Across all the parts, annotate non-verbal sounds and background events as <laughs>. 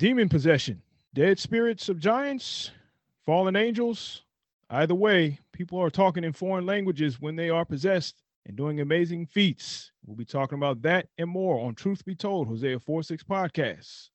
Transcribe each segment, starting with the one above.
demon possession, dead spirits of giants, fallen angels. Either way, people are talking in foreign languages when they are possessed and doing amazing feats. We'll be talking about that and more on Truth Be Told, Hosea 4 6 podcast.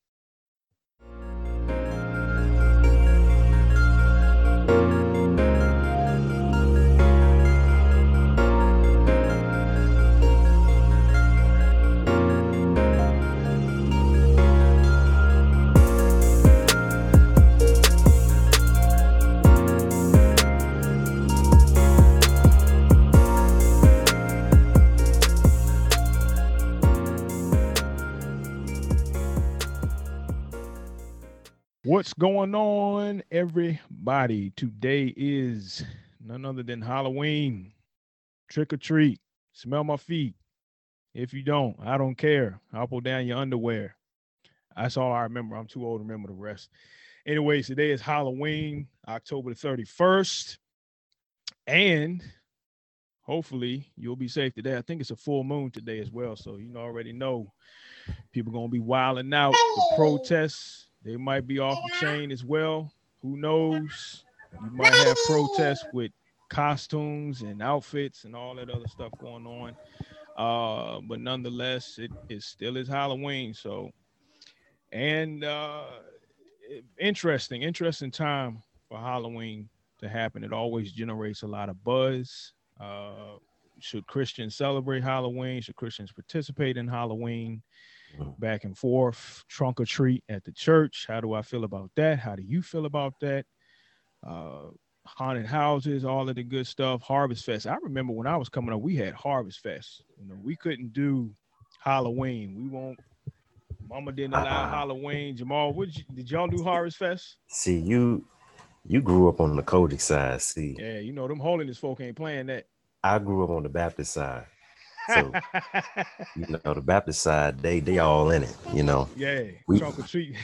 What's going on, everybody? Today is none other than Halloween. Trick or treat. Smell my feet. If you don't, I don't care. I'll pull down your underwear. That's all I remember. I'm too old to remember the rest. Anyways, today is Halloween, October the 31st. And hopefully you'll be safe today. I think it's a full moon today as well. So you already know people gonna be wilding out the protests they might be off the chain as well. Who knows? You might have protests with costumes and outfits and all that other stuff going on. Uh, but nonetheless, it, it still is Halloween. So, and uh, interesting, interesting time for Halloween to happen. It always generates a lot of buzz. Uh, should Christians celebrate Halloween? Should Christians participate in Halloween? Back and forth, trunk or treat at the church. How do I feel about that? How do you feel about that? Uh, haunted houses, all of the good stuff. Harvest Fest. I remember when I was coming up, we had Harvest Fest. You know, we couldn't do Halloween. We won't. Mama didn't allow uh, Halloween. Jamal, what did, did y'all do Harvest Fest? See, you you grew up on the COGIC side. See, yeah, you know them holiness folk ain't playing that. I grew up on the Baptist side. So <laughs> you know, the Baptist side, they they all in it, you know. Yeah, we, trunk or treat.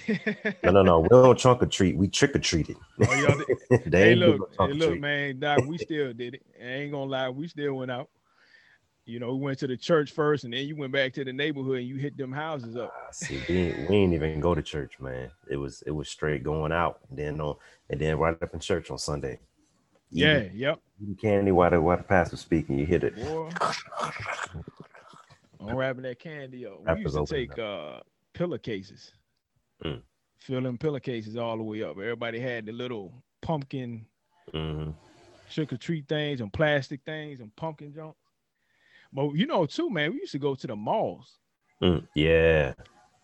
no, no, no. We don't trunk or treat. We trick or treated. Oh, <laughs> they hey, look, hey, look, man, Doc, we still did it. I ain't gonna lie, we still went out. You know, we went to the church first, and then you went back to the neighborhood and you hit them houses up. Uh, see, we ain't, we even go to church, man. It was it was straight going out, and then on, and then right up in church on Sunday. Yeah, yep. candy while the while the pastor speaking, you hit it. I'm wrapping that candy up. We used to take uh pillowcases, mm. fill them pillowcases all the way up. Everybody had the little pumpkin mm-hmm. trick or treat things and plastic things and pumpkin junk. But you know, too, man, we used to go to the malls. Mm, yeah.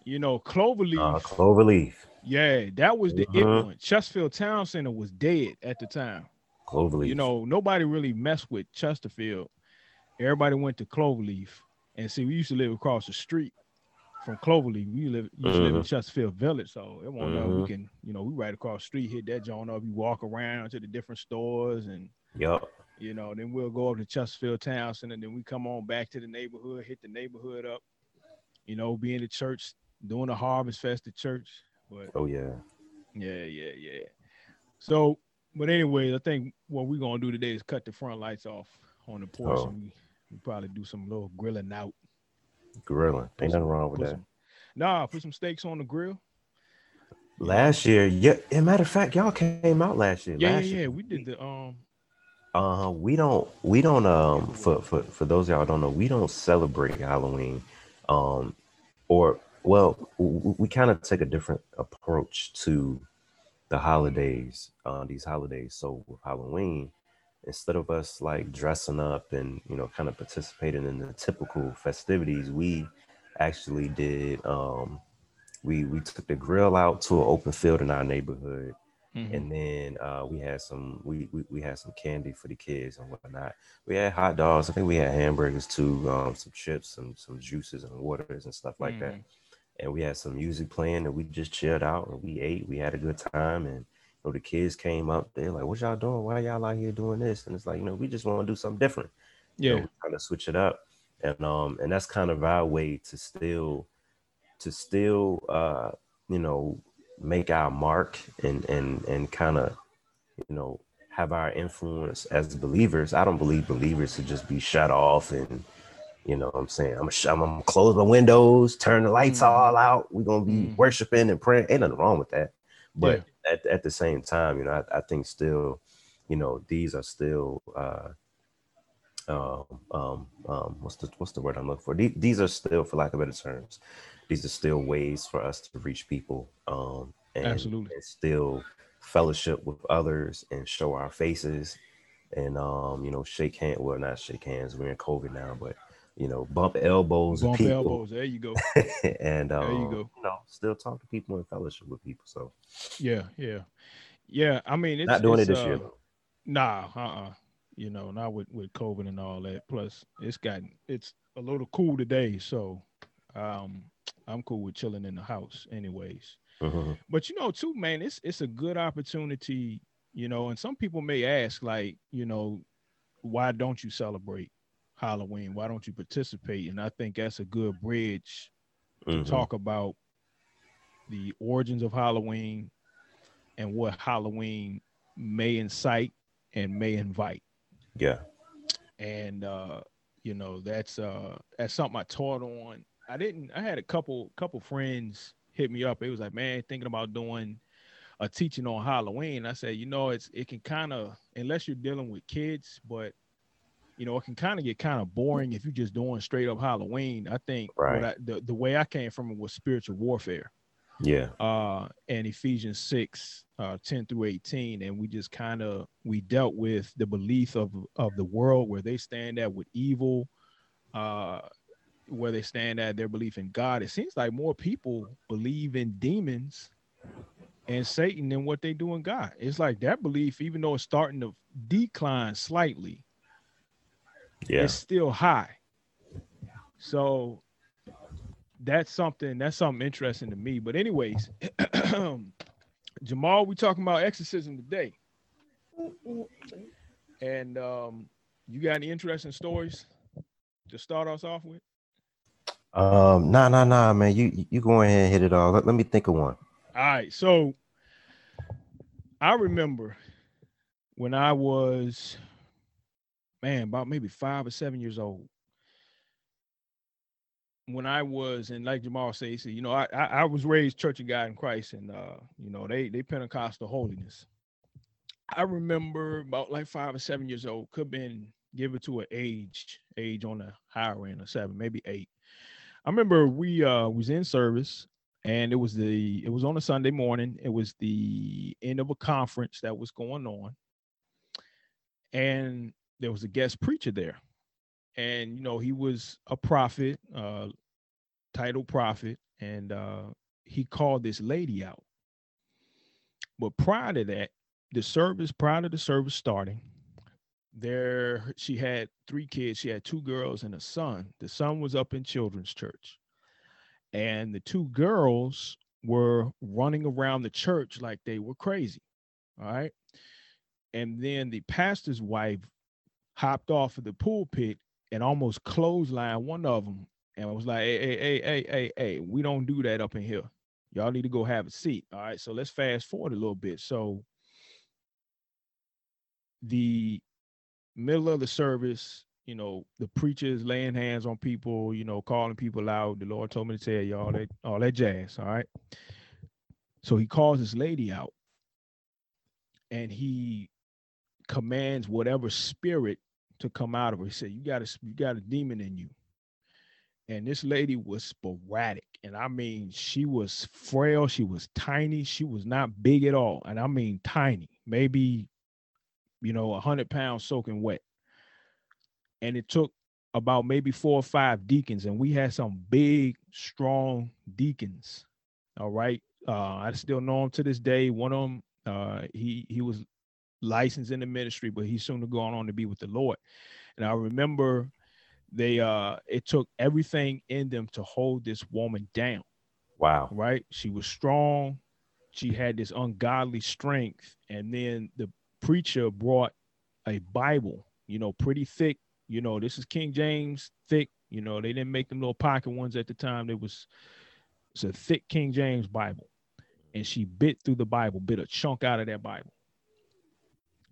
You know, Cloverleaf. Uh, Cloverleaf. Yeah, that was the mm-hmm. it one. Chesterfield Town Center was dead at the time. Cloverleaf. You know, nobody really messed with Chesterfield. Everybody went to Cloverleaf. And see, we used to live across the street from Cloverleaf. We live used mm-hmm. to live in mm-hmm. Chesterfield Village. So it won't mm-hmm. know we can, you know, we right across the street, hit that joint up. You walk around to the different stores and yep. You know, then we'll go up to Chesterfield Town Center, and then we come on back to the neighborhood, hit the neighborhood up, you know, be in the church, doing the harvest fest at church. But oh yeah. Yeah, yeah, yeah. So but anyways, I think what we're gonna do today is cut the front lights off on the porch. Oh. We, we probably do some little grilling out. Grilling, ain't nothing wrong with that. Some, nah, put some steaks on the grill. Last year, yeah. As a matter of fact, y'all came out last year. Yeah, last yeah, year. yeah. We did the um. Uh, we don't, we don't. Um, for for for those y'all don't know, we don't celebrate Halloween. Um, or well, we, we kind of take a different approach to the holidays, uh, these holidays. So with Halloween, instead of us like dressing up and you know kind of participating in the typical festivities, we actually did. Um, we we took the grill out to an open field in our neighborhood, mm-hmm. and then uh, we had some we, we we had some candy for the kids and whatnot. We had hot dogs. I think we had hamburgers too, um, some chips, some some juices and waters and stuff like mm-hmm. that and we had some music playing and we just chilled out and we ate. We had a good time and you know the kids came up. They're like, "What y'all doing? Why y'all out here doing this?" And it's like, you know, we just want to do something different. Yeah, you know, kind of switch it up, and um, and that's kind of our way to still, to still, uh, you know, make our mark and and and kind of, you know, have our influence as believers. I don't believe believers to just be shut off and You know what I'm saying? I'm gonna, I'm gonna close the windows, turn the lights Mhm. all out. We're gonna be Mhm. worshiping and praying. Ain't nothing wrong with that. But Yeah. at, at the same time, you know, I, I think still, you know, these are still uh um um um what's the what's the word I'm looking for? These, these are still, for lack of better terms, these are still ways for us to reach people um and, Absolutely. and still fellowship with others and show our faces and um you know shake hand well not shake hands we're in covid now but you know bump elbows Bump people elbows. There you go. <laughs> and um, you go. you know still talk to people and fellowship with people so Yeah, yeah, yeah. I mean, it's not doing it's, it this year uh, though. Nah, uh, uh You know, not with with COVID and all that. Plus, it's gotten it's a little cool today, so um, I'm cool with chilling in the house, anyways. Mhm. But you know, too, man, it's it's a good opportunity. You know, and some people may ask, like, you know, why don't you celebrate Halloween? Why don't you participate? And I think that's a good bridge to Mhm. talk about the origins of Halloween and what Halloween may incite and may invite. yeah And uh, you know, that's uh that's something I taught on. I didn't I had a couple couple friends hit me up. It was like, man, thinking about doing a teaching on Halloween. I said, you know, it's it can kind of unless you're dealing with kids, but you know, it can kind of get kind of boring if you're just doing straight up Halloween. I think Right. I, the, the way I came from it was spiritual warfare yeah uh and Ephesians 6 uh 10 through 18 and we just kind of we dealt with the belief of of the world where they stand at with evil uh where they stand at their belief in God it seems like more people believe in demons and Satan than what they do in God it's like that belief even though it's starting to decline slightly yeah it's still high. So that's something that's something interesting to me. But anyways, <clears throat> Jamal, we talking about exorcism today. And um, you got any interesting stories to start us off with? um nah nah nah man you you go ahead and hit it all let, let me think of one All right. So I remember when I was, man, about maybe five or seven years old. When I was, and like Jamal said, you know, I, I I was raised Church of God in Christ, and uh, you know, they they Pentecostal holiness. I remember about like five or seven years old, could have been given to an age, age on the higher end of seven, maybe eight. I remember we uh was in service and it was the it was on a Sunday morning. It was the end of a conference that was going on, and there was a guest preacher there, and you know he was a prophet, uh, titled prophet, and uh, he called this lady out. But prior to that, the service prior to the service starting, there she had three kids. She had two girls and a son. The son was up in children's church and the two girls were running around the church like they were crazy. All right. And then the pastor's wife hopped off of the pulpit and almost clotheslined one of them and I was like, hey, hey, hey, hey, hey, hey, we don't do that up in here. Y'all need to go have a seat. All right. So let's fast forward a little bit. So the middle of the service, you know, the preacher is laying hands on people, you know, calling people out. The Lord told me to tell you all that, all that jazz. All right. So he calls this lady out and he commands whatever spirit to come out of her. He said, You got a you got a demon in you. And this lady was sporadic. And I mean, she was frail, she was tiny, she was not big at all. And I mean tiny, maybe, you know, a hundred pounds soaking wet and it took about maybe four or five deacons, and we had some big, strong deacons. All right, uh, I still know him to this day. One of them, uh, he he was licensed in the ministry, but he's soon to go on to be with the Lord. And I remember they uh it took everything in them to hold this woman down wow right? She was strong. She had this ungodly strength. And then the preacher brought a Bible, you know, pretty thick. You know, this is King James thick. You know, they didn't make them little pocket ones at the time. It was it's a thick King James Bible. And she bit through the Bible, bit a chunk out of that Bible.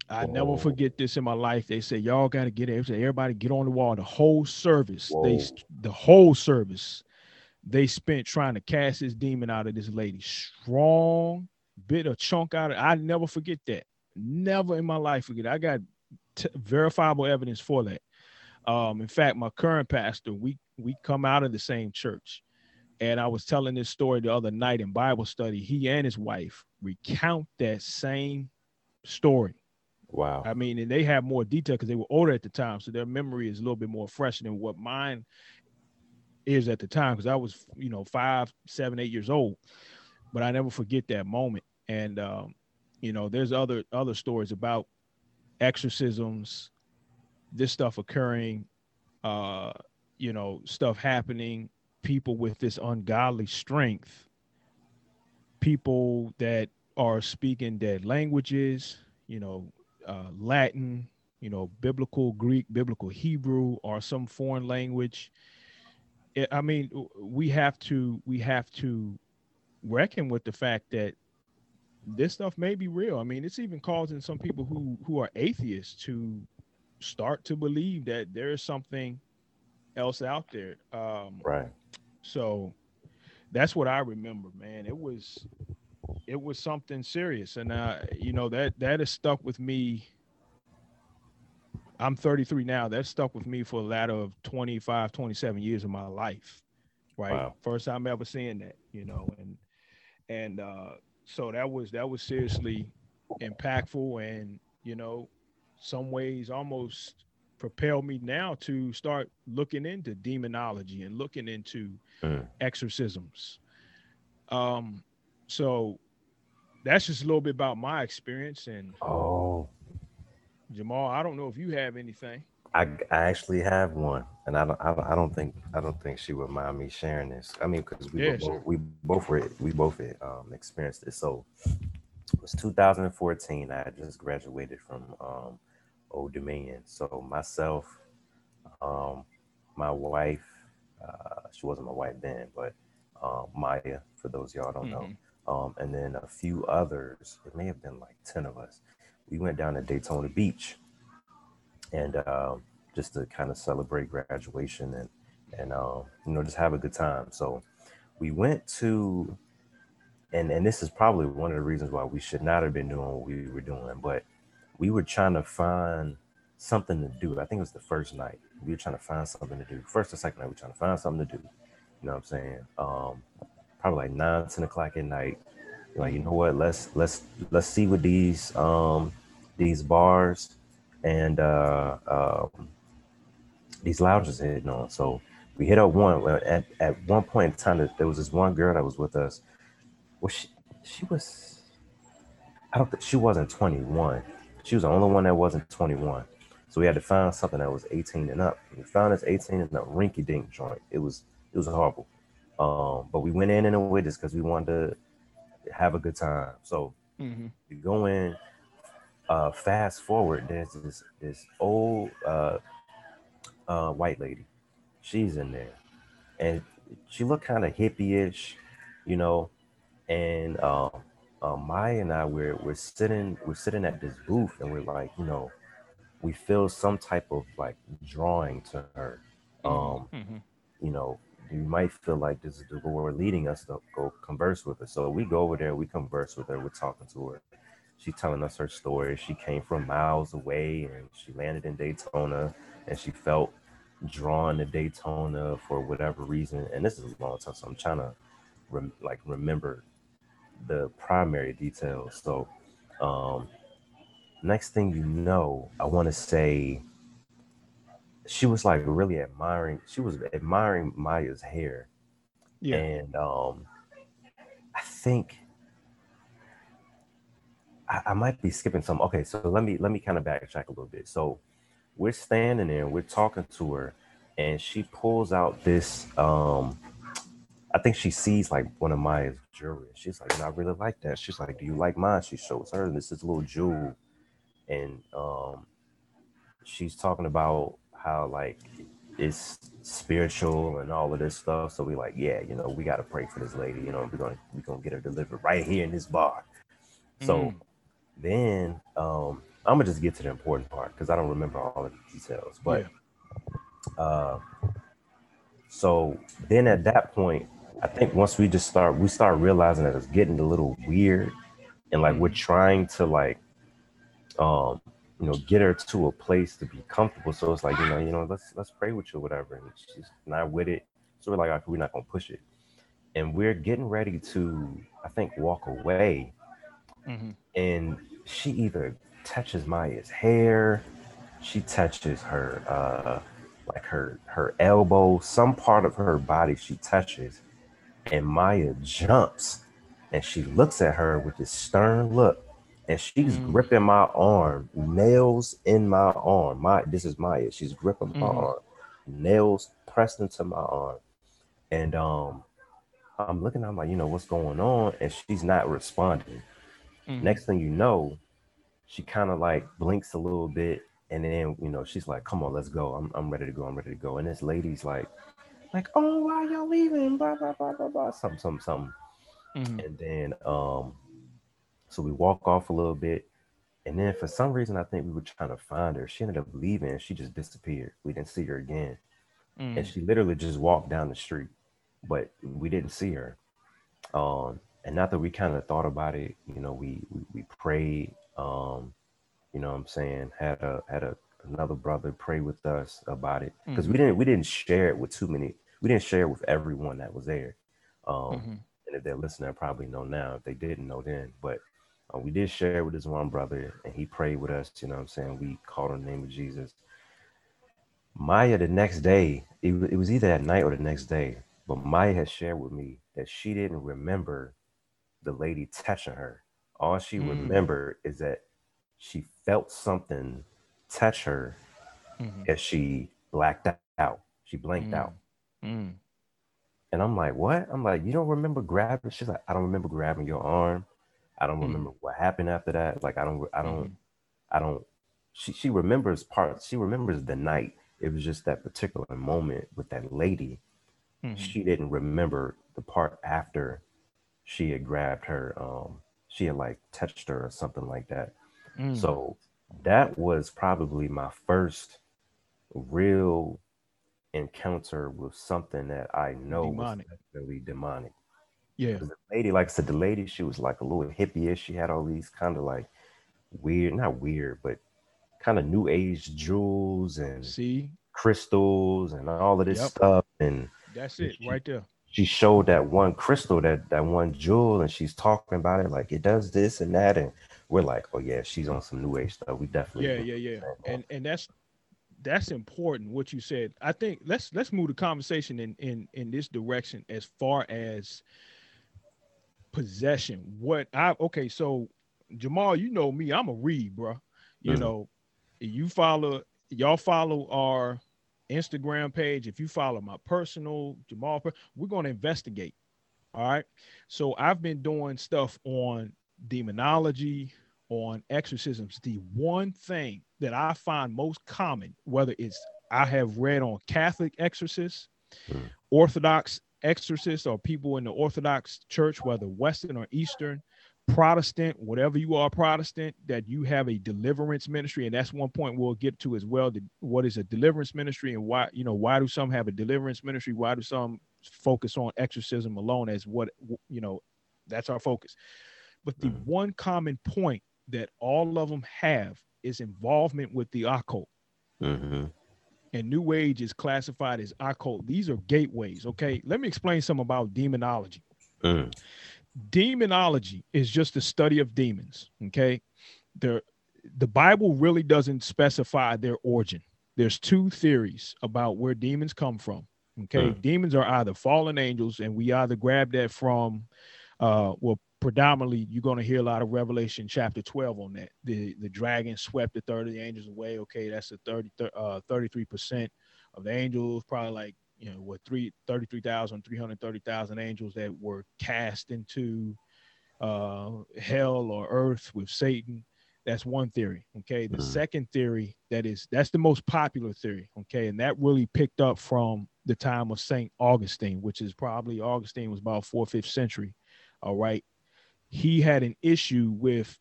I Whoa. never forget this in my life. They said, Y'all gotta get it. Everybody get on the wall. The whole service, Whoa. they the whole service, they spent trying to cast this demon out of this lady. Strong bit of chunk out of I never forget that. Never in my life forget. I got t- verifiable evidence for that. Um, in fact, my current pastor, we we come out of the same church. And I was telling this story the other night in Bible study. He and his wife recount that same story. Wow. I mean, and they have more detail because they were older at the time. So their memory is a little bit more fresh than what mine is at the time. Because I was, you know, five, seven, eight years old. But I never forget that moment. And um, you know, there's other other stories about exorcisms, this stuff occurring, uh, you know, stuff happening, people with this ungodly strength, people that are speaking dead languages, you know, uh, Latin, you know, biblical Greek, biblical Hebrew, or some foreign language. I mean, we have to we have to reckon with the fact that this stuff may be real. I mean, it's even causing some people who who are atheists to start to believe that there is something else out there. Um, right. So that's what I remember, man. It was it was something serious, and uh, you know that that has stuck with me. I'm 33 now. That stuck with me for a lot of 25, 27 years of my life. Right. Wow. First time ever seeing that, you know, and and uh so that was that was seriously impactful and you know some ways almost propel me now to start looking into demonology and looking into mm. exorcisms um so that's just a little bit about my experience and oh jamal i don't know if you have anything I, I actually have one, and I don't, I don't think I don't think she would mind me sharing this. I mean, because we, yeah, sure. we both were we both um, experienced this. So it was 2014. I had just graduated from um, Old Dominion. So myself, um, my wife, uh, she wasn't my wife then, but um, Maya, for those y'all don't mm-hmm. know, um, and then a few others. It may have been like ten of us. We went down to Daytona Beach and uh, just to kind of celebrate graduation and and uh, you know just have a good time. So we went to, and and this is probably one of the reasons why we should not have been doing what we were doing, but we were trying to find something to do. I think it was the first night. We were trying to find something to do. First or second night, we were trying to find something to do. You know what I'm saying? Um, probably like nine, 10 o'clock at night. Like, you know what? Let's let's let's see what these um these bars and uh, um, these lounges hitting on. So we hit up one. At, at one point in time, there was this one girl that was with us. Well, she she was. I don't think she wasn't 21. She was the only one that wasn't 21. So we had to find something that was 18 and up. We found this 18 and up rinky dink joint. It was it was horrible. Um, but we went in and with this because we wanted to have a good time. So mm-hmm. we go in, uh, fast forward, there's this this old uh, uh, white lady. She's in there, and she looked kind of hippie-ish, you know. And uh, uh, Maya and I we're we're sitting we're sitting at this booth, and we're like, you know, we feel some type of like drawing to her. Mm-hmm. Um, mm-hmm. You know, you might feel like this is the Lord leading us to go converse with her. So we go over there, we converse with her, we're talking to her She's telling us her story. She came from miles away and she landed in Daytona and she felt drawn to Daytona for whatever reason. And this is a long time, so I'm trying to rem- like remember the primary details. So, um, next thing you know, I want to say she was like really admiring. She was admiring Maya's hair, yeah, and um, I think I, I might be skipping some. Okay, so let me let me kind of backtrack a little bit. So we're standing there, we're talking to her, and she pulls out this. um I think she sees like one of Maya's jewelry. She's like, I really like that. She's like, Do you like mine? She shows her this is a little jewel, and um, she's talking about how like it's spiritual and all of this stuff. So we like, yeah, you know, we got to pray for this lady. You know, we're gonna we're gonna get her delivered right here in this bar. So mm. Then um, I'm gonna just get to the important part because I don't remember all of the details. But yeah. uh, so then at that point, I think once we just start, we start realizing that it's getting a little weird, and like we're mm-hmm. trying to like, um, you know, get her to a place to be comfortable. So it's like, you know, you know, let's let's pray with you or whatever. And she's not with it. So we're like, okay, we're not gonna push it. And we're getting ready to, I think, walk away. Mm-hmm. And she either touches Maya's hair, she touches her uh like her her elbow, some part of her body she touches, and Maya jumps and she looks at her with this stern look and she's mm. gripping my arm, nails in my arm. My this is Maya. She's gripping mm. my mm-hmm. arm, nails pressed into my arm, and um, I'm looking. I'm like, you know, what's going on? And she's not responding. Mm. Next thing you know, she kind of like blinks a little bit, and then you know, she's like, "Come on, let's go. I'm I'm ready to go. I'm ready to go." And this lady's like, like, "Oh, why y'all leaving?" Blah blah blah blah blah. Something something something. Mm-hmm. And then um so we walk off a little bit. And then for some reason, I think we were trying to find her. She ended up leaving. She just disappeared. We didn't see her again. Mm. And she literally just walked down the street, but we didn't see her. Um, and not that we kind of thought about it, you know, we we, we prayed, um, you know what I'm saying, had a had a another brother pray with us about it. Because mm. we didn't we didn't share it with too many, we didn't share it with everyone that was there. Um, mm-hmm. and if they're listening, I probably know now. If they didn't know then, but uh, we did share with his one brother, and he prayed with us. You know what I'm saying? We called on the name of Jesus. Maya, the next day, it, it was either that night or the next day, but Maya had shared with me that she didn't remember the lady touching her. All she mm. remembered is that she felt something touch her mm-hmm. as she blacked out. She blanked mm. out. Mm. And I'm like, what? I'm like, you don't remember grabbing? She's like, I don't remember grabbing your arm. I don't mm remember what happened after that. Like I don't I don't mm I don't she she remembers parts. She remembers the night. It was just that particular moment with that lady. mm She didn't remember the part after she had grabbed her um she had like touched her or something like that. Mm. So that was probably my first real encounter with something that I know demonic. was definitely demonic. Yeah. The lady, like I said, the lady, she was like a little hippie-ish. She had all these kind of like weird, not weird, but kind of new age jewels and see crystals and all of this yep. stuff. And that's it she, right there. She showed that one crystal, that that one jewel, and she's talking about it like it does this and that. And we're like, oh yeah, she's on some new age stuff. We definitely yeah, yeah, yeah. And and that's that's important what you said. I think let's let's move the conversation in in in this direction as far as possession. What I okay, so Jamal, you know me, I'm a read, bro. You mm-hmm. know, you follow y'all follow our Instagram page. If you follow my personal Jamal, we're gonna investigate. All right. So I've been doing stuff on demonology, on exorcisms. The one thing that I find most common, whether it's I have read on Catholic exorcists, mm-hmm. Orthodox exorcists or people in the Orthodox Church, whether Western or Eastern, Protestant, whatever you are Protestant, that you have a deliverance ministry. And that's one point we'll get to as well. What is a deliverance ministry and why, you know, why do some have a deliverance ministry? Why do some focus on exorcism alone as what, you know, that's our focus. But the mm-hmm. one common point that all of them have is involvement with the occult. Mm-hmm and New Age is classified as occult. These are gateways. Okay, let me explain some about demonology. Mm. Demonology is just the study of demons. Okay, the the Bible really doesn't specify their origin. There's two theories about where demons come from. Okay, mm. demons are either fallen angels, and we either grab that from, uh, well, predominantly you're going to hear a lot of revelation chapter 12 on that. The the dragon swept the third of the angels away. Okay that's a 30 uh 33 percent of the angels probably like you know what three 33,000 330,000 angels that were cast into uh hell or earth with satan. That's one theory okay? The mm. second theory that is that's the most popular theory okay? And that really picked up from the time of saint augustine which is probably augustine was about fourth fifth century all right he had an issue with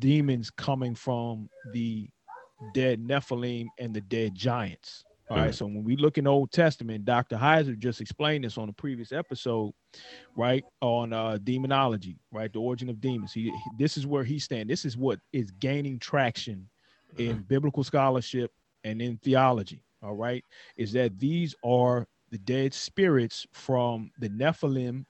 demons coming from the dead Nephilim and the dead giants. All right. So when we look in Old Testament, Dr. Heiser just explained this on a previous episode, right? On uh demonology, right? The origin of demons. He, he this is where he stands. This is what is gaining traction in biblical scholarship and in theology. All right. Is that these are the dead spirits from the Nephilim,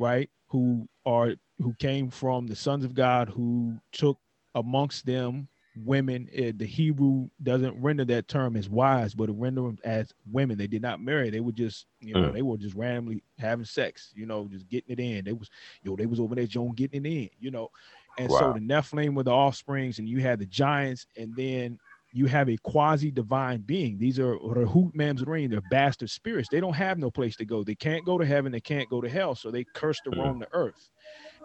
right? Who are who came from the sons of God who took amongst them women. Uh, the Hebrew doesn't render that term as wives, but it render them as women. They did not marry. They were just, you know, mm. they were just randomly having sex, you know, just getting it in. They was, yo, they was over there, Joan getting it in, you know. And wow. so the Nephilim were the offsprings, and you had the giants, and then you have a quasi divine being. These are Rehut Mamzerim, they're bastard spirits. They don't have no place to go. They can't go to heaven, they can't go to hell. So they curse to mm. roam the earth.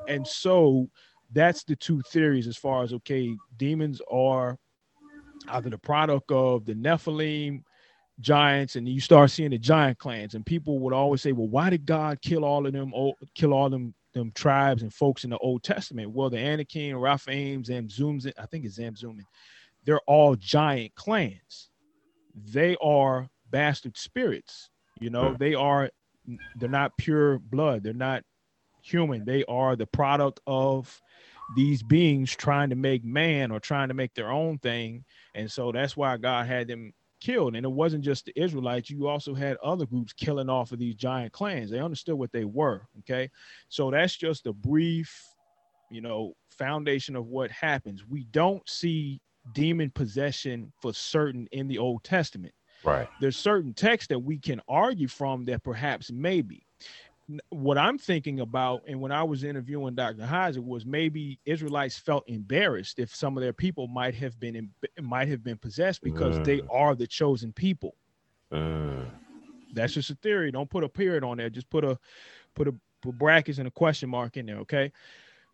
And so that's the two theories as far as okay, demons are either the product of the Nephilim giants, and you start seeing the giant clans, and people would always say, Well, why did God kill all of them, oh, kill all them them tribes and folks in the Old Testament? Well, the Anakim, Raphaim, Zamzum, I think it's Zamzumin, they're all giant clans. They are bastard spirits, you know, they are they're not pure blood, they're not human, they are the product of these beings trying to make man or trying to make their own thing. And so that's why God had them killed. And it wasn't just the Israelites, you also had other groups killing off of these giant clans. They understood what they were. Okay. So that's just a brief, you know, foundation of what happens. We don't see demon possession for certain in the Old Testament. Right. There's certain texts that we can argue from that perhaps maybe what I'm thinking about, and when I was interviewing Dr. Heiser, was maybe Israelites felt embarrassed if some of their people might have been in, might have been possessed because mm. they are the chosen people. Mm. That's just a theory. Don't put a period on there. Just put a put a put brackets and a question mark in there. Okay.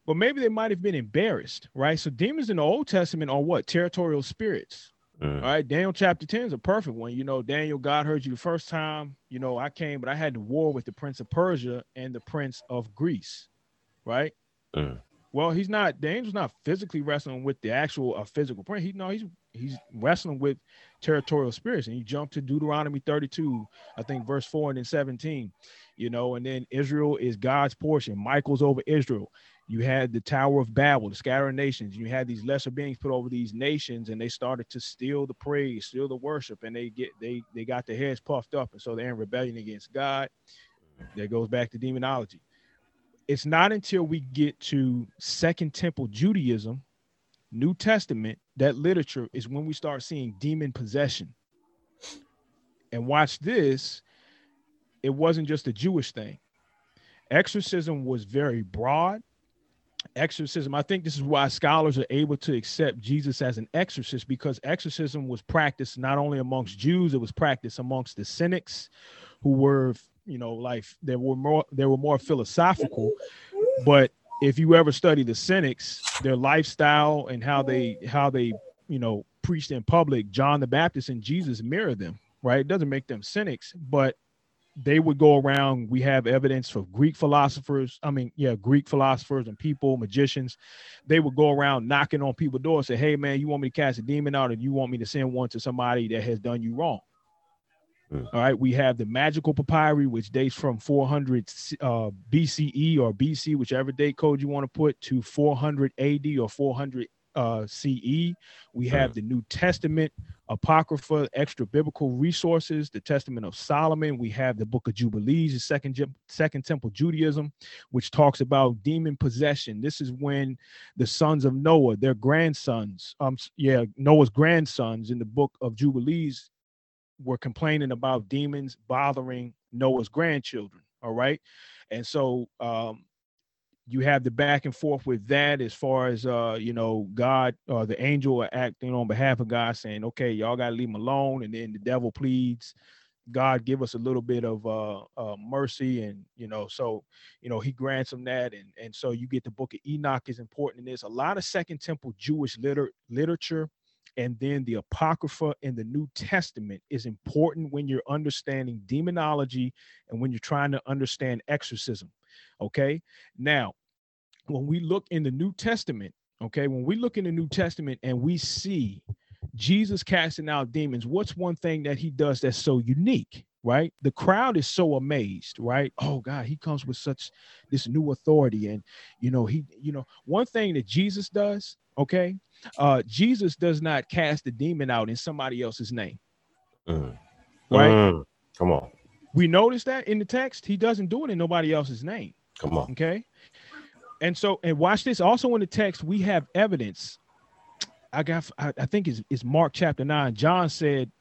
But maybe they might have been embarrassed, right? So demons in the Old Testament are what territorial spirits. Mm. All right, Daniel chapter 10 is a perfect one. You know, Daniel, God heard you the first time. You know, I came, but I had to war with the prince of Persia and the prince of Greece, right? Mm. Well, he's not Daniel's not physically wrestling with the actual uh, physical prince. He no, he's he's wrestling with territorial spirits. And you jump to Deuteronomy 32, I think verse 4 and then 17, you know, and then Israel is God's portion. Michael's over Israel you had the Tower of Babel, the scattering nations. You had these lesser beings put over these nations, and they started to steal the praise, steal the worship, and they get they they got their heads puffed up, and so they're in rebellion against God. That goes back to demonology. It's not until we get to Second Temple Judaism, New Testament, that literature is when we start seeing demon possession. And watch this, it wasn't just a Jewish thing. Exorcism was very broad exorcism. I think this is why scholars are able to accept jesus as an exorcist because exorcism was practiced not only amongst jews it was practiced amongst the cynics who were you know like they were more they were more philosophical. But if you ever study the cynics their lifestyle and how they how they you know preached in public john the baptist and jesus mirror them right? It doesn't make them cynics but they would go around. We have evidence for Greek philosophers. I mean, yeah, Greek philosophers and people, magicians. They would go around knocking on people's doors, say, "Hey, man, you want me to cast a demon out, and you want me to send one to somebody that has done you wrong." Mm. All right, we have the magical papyri, which dates from 400 uh, BCE or BC, whichever date code you want to put, to 400 AD or 400 uh, CE. We have the New Testament, Apocrypha, extra biblical resources, the Testament of Solomon. We have the Book of Jubilees, the Second Second Temple Judaism, which talks about demon possession. This is when the sons of Noah, their grandsons, um, yeah, Noah's grandsons in the Book of Jubilees, were complaining about demons bothering Noah's grandchildren. All right, and so um, you have the back and forth with that as far as uh you know god or uh, the angel acting on behalf of god saying okay y'all gotta leave him alone and then the devil pleads god give us a little bit of uh, uh mercy and you know so you know he grants them that and and so you get the book of enoch is important in this. A lot of second temple jewish liter- literature and then the apocrypha in the new testament is important when you're understanding demonology and when you're trying to understand exorcism Okay. Now, when we look in the New Testament, Okay, when we look in the New Testament and we see Jesus casting out demons, what's one thing that he does that's so unique? Right, the crowd is so amazed, right? Oh God, he comes with such this new authority, and you know, he, you know, one thing that Jesus does, okay, uh, Jesus does not cast the demon out in somebody else's name, Mm. right? Mm. Come on. We notice that in the text, he doesn't do it in nobody else's name. Come on. Okay. And so, and watch this. Also in the text, we have evidence. I got, I, I think it's, it's Mark chapter nine. John said,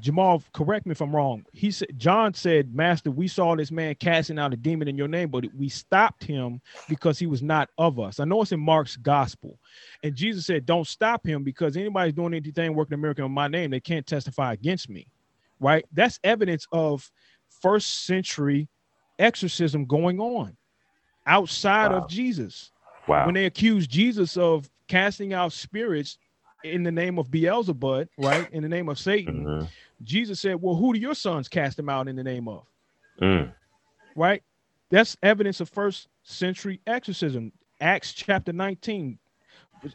Jamal, correct me if I'm wrong. He said, John said, Master, we saw this man casting out a demon in your name, but we stopped him because he was not of us. I know it's in Mark's gospel. And Jesus said, Don't stop him because anybody's doing anything working a miracle in my name, they can't testify against me. Right? That's evidence of first century exorcism going on outside Wow. of Jesus. Wow. When they accused Jesus of casting out spirits in the name of Beelzebub, right? In the name of Satan, Mhm. Jesus said, Well, who do your sons cast them out in the name of? Mm. Right? That's evidence of first century exorcism. Acts chapter 19,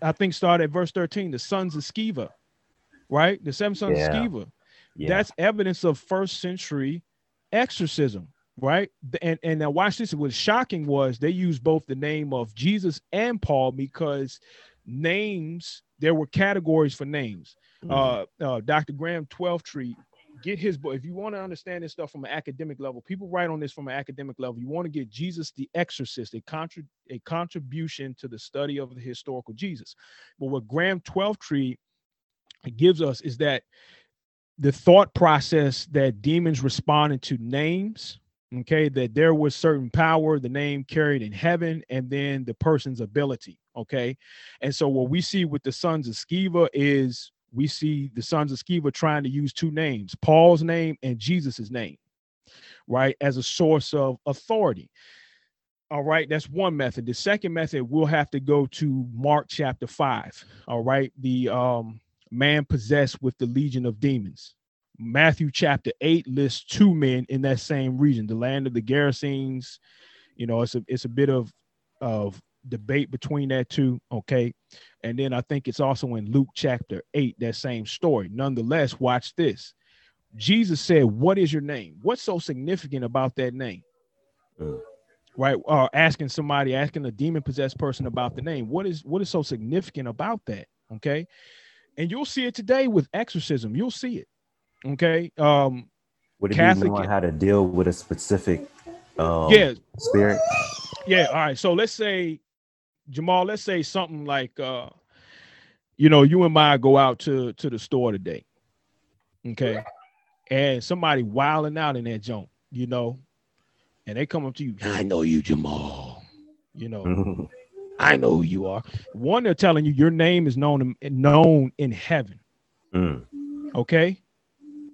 I think started at verse 13, the sons of Sceva, right? The seven sons Yeah. of Sceva. Yeah. That's evidence of first century exorcism, right? And and now watch this. What's shocking was they used both the name of Jesus and Paul because names there were categories for names. Mhm. Uh, uh, Dr. Graham Twelftree, get his book. If you want to understand this stuff from an academic level, people write on this from an academic level. You want to get Jesus the Exorcist, a contra- a contribution to the study of the historical Jesus. But what Graham Twelftree gives us is that the thought process that demons responded to names okay that there was certain power the name carried in heaven and then the person's ability okay? And so what we see with the sons of Sceva is we see the sons of Sceva trying to use two names paul's name and jesus's name right as a source of authority. All right that's one method. The second method we'll have to go to mark chapter 5 all right? The um man possessed with the legion of demons. Matthew chapter 8 lists two men in that same region, the land of the Gerasenes. You know, it's a it's a bit of of debate between that two, okay? And then I think it's also in Luke chapter 8 that same story. Nonetheless, watch this. Jesus said, "What is your name?" What's so significant about that name? Mm. Right? Or asking somebody, asking a demon possessed person about the name. What is what is so significant about that? Okay? And you'll see it today with exorcism. You'll see it. Okay? Um Would it Catholic- be knowing how to deal with a specific um, yeah. spirit? yeah all right. So let's say jamal let's say something like uh you know you and I go out to to the store today. Okay? And somebody wilding out in that joint you know? And they come up to you i know you jamal. you know. <laughs> i know who you are. One they're telling you your name is known known in heaven. Mm. okay?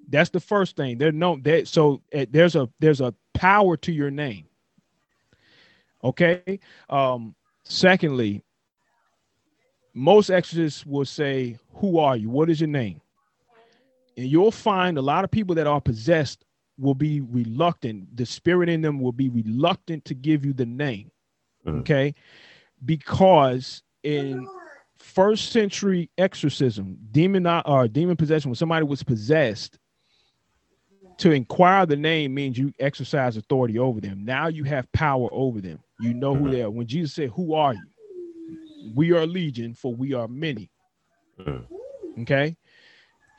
That's the first thing. They're known that so uh, there's a there's a power to your name. Okay? Um secondly most exorcists will say who are you? What is your name? And you'll find a lot of people that are possessed will be reluctant. The spirit in them will be reluctant to give you the name. Mm. okay because in first century exorcism, demon or demon possession, when somebody was possessed, to inquire the name means you exercise authority over them. Now you have power over them. You know who they are. When Jesus said, Who are you? We are legion, for we are many. Mm. Okay.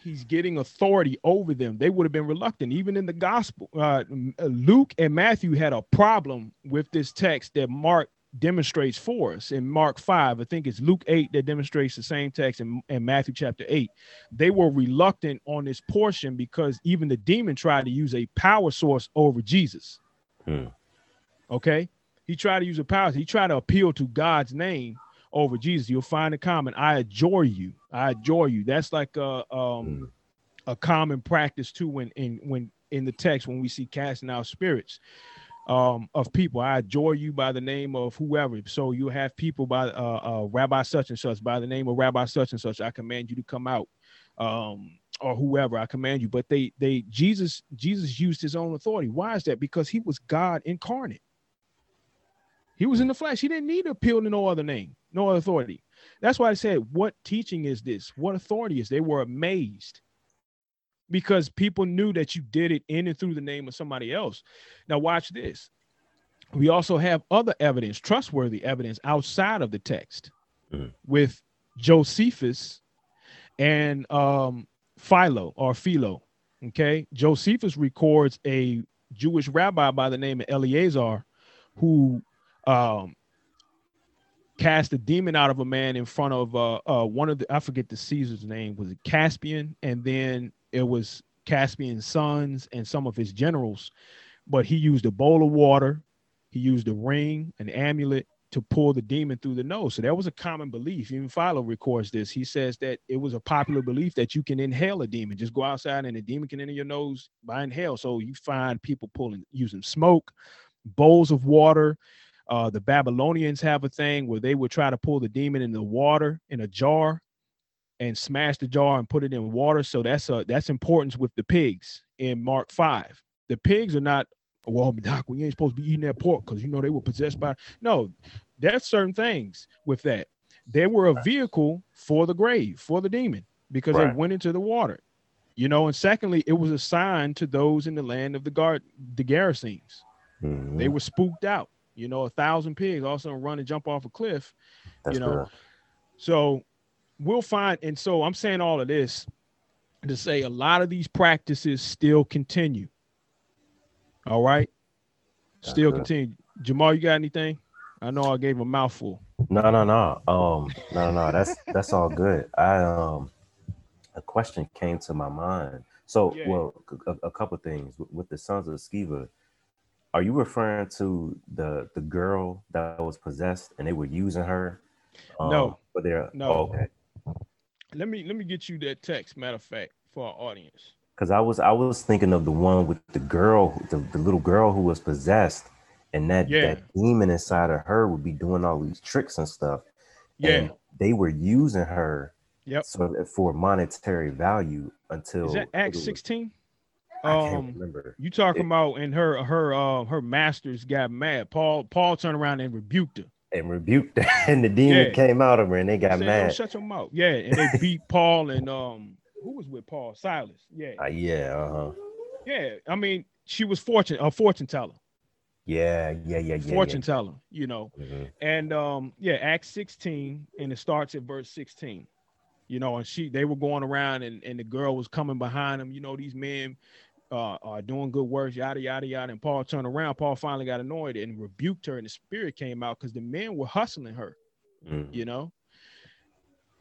He's getting authority over them. They would have been reluctant. Even in the gospel, uh, uh, Luke and Matthew had a problem with this text that Mark demonstrates for us in Mark 5. I think it's Luke 8 that demonstrates the same text in, in Matthew chapter 8. They were reluctant on this portion because even the demon tried to use a power source over Jesus. Hmm. Okay. He tried to use a power. He tried to appeal to God's name over Jesus. You'll find a comment, I adjure you. I adjure you. That's like a um Mm. a common practice too when in when in the text when we see casting out spirits um of people i adjure you by the name of whoever so you have people by uh, uh rabbi such and such by the name of rabbi such and such i command you to come out um or whoever i command you but they they jesus jesus used his own authority why is that because he was god incarnate He was in the flesh. He didn't need to appeal to no other name, no other authority. That's why I said, what teaching is this? What authority is? They were amazed because people knew that you did it in and through the name of somebody else. Now, watch this. We also have other evidence, trustworthy evidence outside of the text Mhm. with Josephus and um, Philo or Philo. Okay. Josephus records a Jewish rabbi by the name of Eleazar who um, cast a demon out of a man in front of uh, uh, one of the, I forget the Caesar's name, was it Caspian? And then it was Vespasian's sons and some of his generals. But he used a bowl of water, he used a ring, an amulet to pull the demon through the nose. So that was a common belief. Even Philo records this. He says that it was a popular belief that you can inhale a demon. Just go outside and a demon can enter your nose by inhale. So you find people pulling using smoke, bowls of water. Uh, the Babylonians have a thing where they would try to pull the demon in the water in a jar and smash the jar and put it in water. So that's a that's importance with the pigs in Mark 5. The pigs are not, well, Doc, we ain't supposed to be eating that pork because you know they were possessed by no, there's certain things with that. They were a vehicle for the grave, for the demon, because they went into the water. You know, and secondly, it was a sign to those in the land of the guard, the Gerasenes. Mhm. They were spooked out. You know, a thousand pigs all of a sudden run and jump off a cliff. That's you know, real. So we'll find, and so I'm saying all of this to say a lot of these practices still continue. All right. Still good. continue. Jamal, you got anything? I know I gave a mouthful. No, no, no. Um, no, no, that's that's all good. I um, a question came to my mind. So, Yeah. well, a, a couple things with, with the sons of Sceva. Are you referring to the the girl that was possessed and they were using her? Um, No. they're No. oh, okay. Let me let me get you that text, matter of fact, for our audience. Because I was I was thinking of the one with the girl, the, the little girl who was possessed, and that Yeah. that demon inside of her would be doing all these tricks and stuff. Yeah. and they were using her Yep. so for monetary value until Is that it Acts was- 16? I Um remember. you talking It- about and her her uh her masters got mad. Paul Paul turned around and rebuked her. And rebuked <laughs> and the demon Yeah. came out of her, and they got Said, "Yo, mad. shut your mouth. Yeah, and they beat Paul and um who was with Paul? Silas. Yeah. Uh, yeah, uh-huh. Yeah. I mean, she was fortune a fortune teller. yeah, yeah, yeah, yeah. fortune teller, you know. yeah. Mhm. And um, yeah, Acts 16, and it starts at verse 16. You know, and she they were going around and, and the girl was coming behind them. You know, these men uh, are doing good works, yada yada yada. And Paul turned around. Paul finally got annoyed and rebuked her, and the spirit came out because the men were hustling her. Mhm. You know,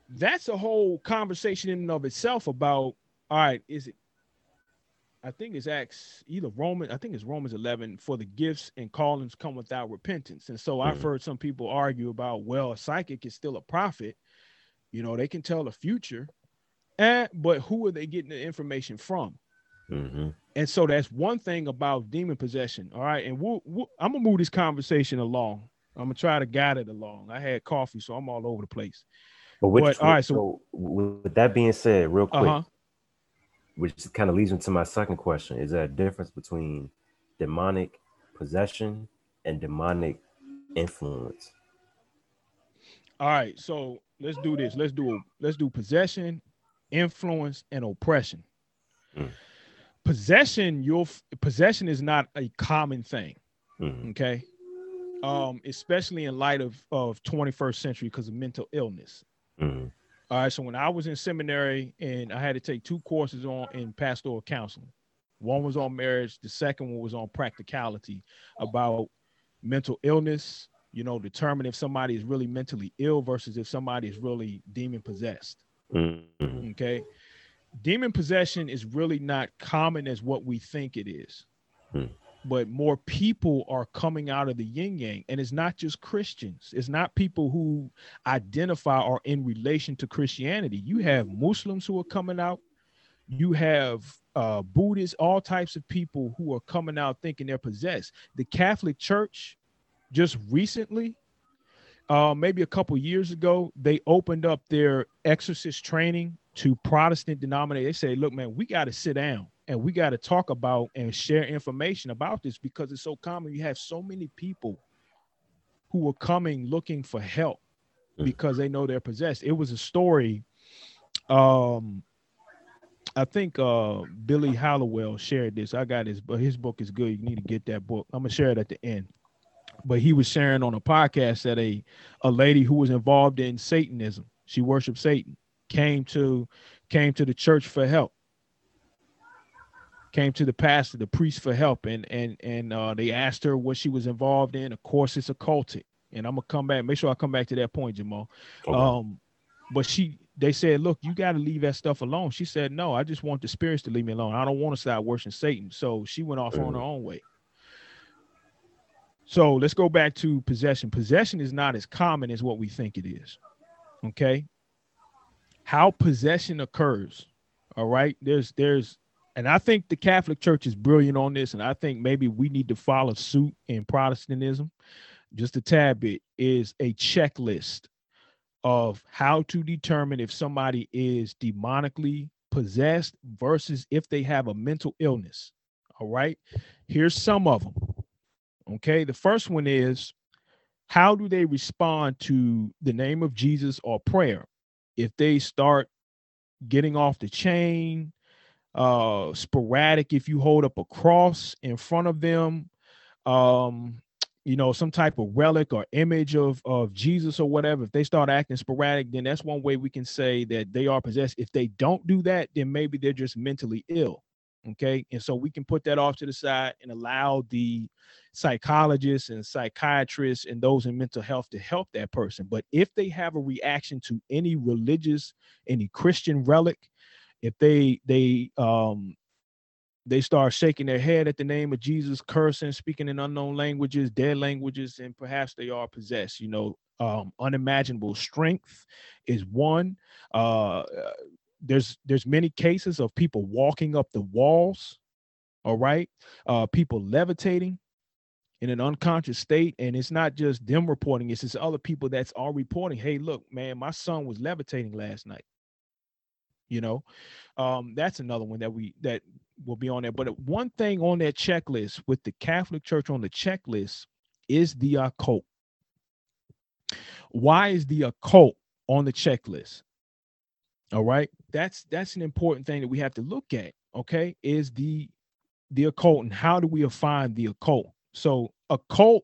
that's a whole conversation in and of itself about all right, is it I think it's Acts either Roman, I think it's Romans 11 for the gifts and callings come without repentance. And so I've Mhm. heard some people argue about, well, a psychic is still a prophet. You know, they can tell the future. And but who are they getting the information from? Mhm. And so that's one thing about demon possession. All right. And we'll, we'll, I'm going to move this conversation along. I'm going to try to guide it along. I had coffee, so I'm all over the place. But which, But, all right, so- so with that being said, real quick, Uh huh. which kind of leads me to my second question: Is there a difference between demonic possession and demonic influence? All right, so let's do this. Let's do let's do possession, influence, and oppression. Mm. Possession, your possession is not a common thing. Mhm. Okay, um, especially in light of of 21st century because of mental illness. Mhm. All right, so when I was in seminary and I had to take two courses on in pastoral counseling, one was on marriage, the second one was on practicality about mental illness. You know, determine if somebody is really mentally ill versus if somebody is really demon possessed. Mhm. Okay, demon possession is really not common as what we think it is. Hmm. But more people are coming out of the yin yang, and it's not just Christians. It's not people who identify or in relation to Christianity. You have Muslims who are coming out. You have uh, Buddhists, all types of people who are coming out thinking they're possessed. The Catholic Church, just recently, uh, maybe a couple years ago, they opened up their exorcist training to Protestant denomination. They say, look, man, we got to sit down and we got to talk about and share information about this because it's so common. You have so many people who were coming looking for help Mm. because they know they're possessed. It was a story. Um, I think uh Billy Hallowell shared this. I got his, but his book is good. You need to get that book. I'm gonna share it at the end. But he was sharing on a podcast that a a lady who was involved in Satanism, she worshiped Satan, came to came to the church for help. Came to the pastor, the priest for help, and and and uh, they asked her what she was involved in. Of course, it's occultic. And I'm gonna come back. Make sure I come back to that point, Jamal. Okay. Um, but she they said, look, you got to leave that stuff alone. She said, no, I just want the spirits to leave me alone. I don't want to start worshiping Satan. So she went off on her own way. So let's go back to possession. Possession is not as common as what we think it is. Okay. How possession occurs. All right. There's there's and I think the Catholic Church is brilliant on this, and I think maybe we need to follow suit in Protestantism just a tad bit, is a checklist of how to determine if somebody is demonically possessed versus if they have a mental illness. All right. Here's some of them. Okay. The first one is how do they respond to the name of Jesus or prayer? If they start getting off the chain, uh sporadic if you hold up a cross in front of them um you know some type of relic or image of of jesus or whatever if they start acting sporadic then that's one way we can say that they are possessed. If they don't do that then maybe they're just mentally ill okay and so we can put that off to the side and allow the psychologists and psychiatrists and those in mental health to help that person but if they have a reaction to any religious any christian relic if they they um they start shaking their head at the name of Jesus, cursing, speaking in unknown languages, dead languages, and perhaps they are possessed. You know, um, unimaginable strength is one. Uh, there's there's many cases of people walking up the walls. All right, uh, people levitating in an unconscious state, and it's not just them reporting; it's just other people that's all reporting. Hey, look, man, my son was levitating last night you know um that's another one that we that will be on there but one thing on that checklist with the catholic church on the checklist is the occult why is the occult on the checklist all right that's that's an important thing that we have to look at okay is the the occult and how do we define the occult so occult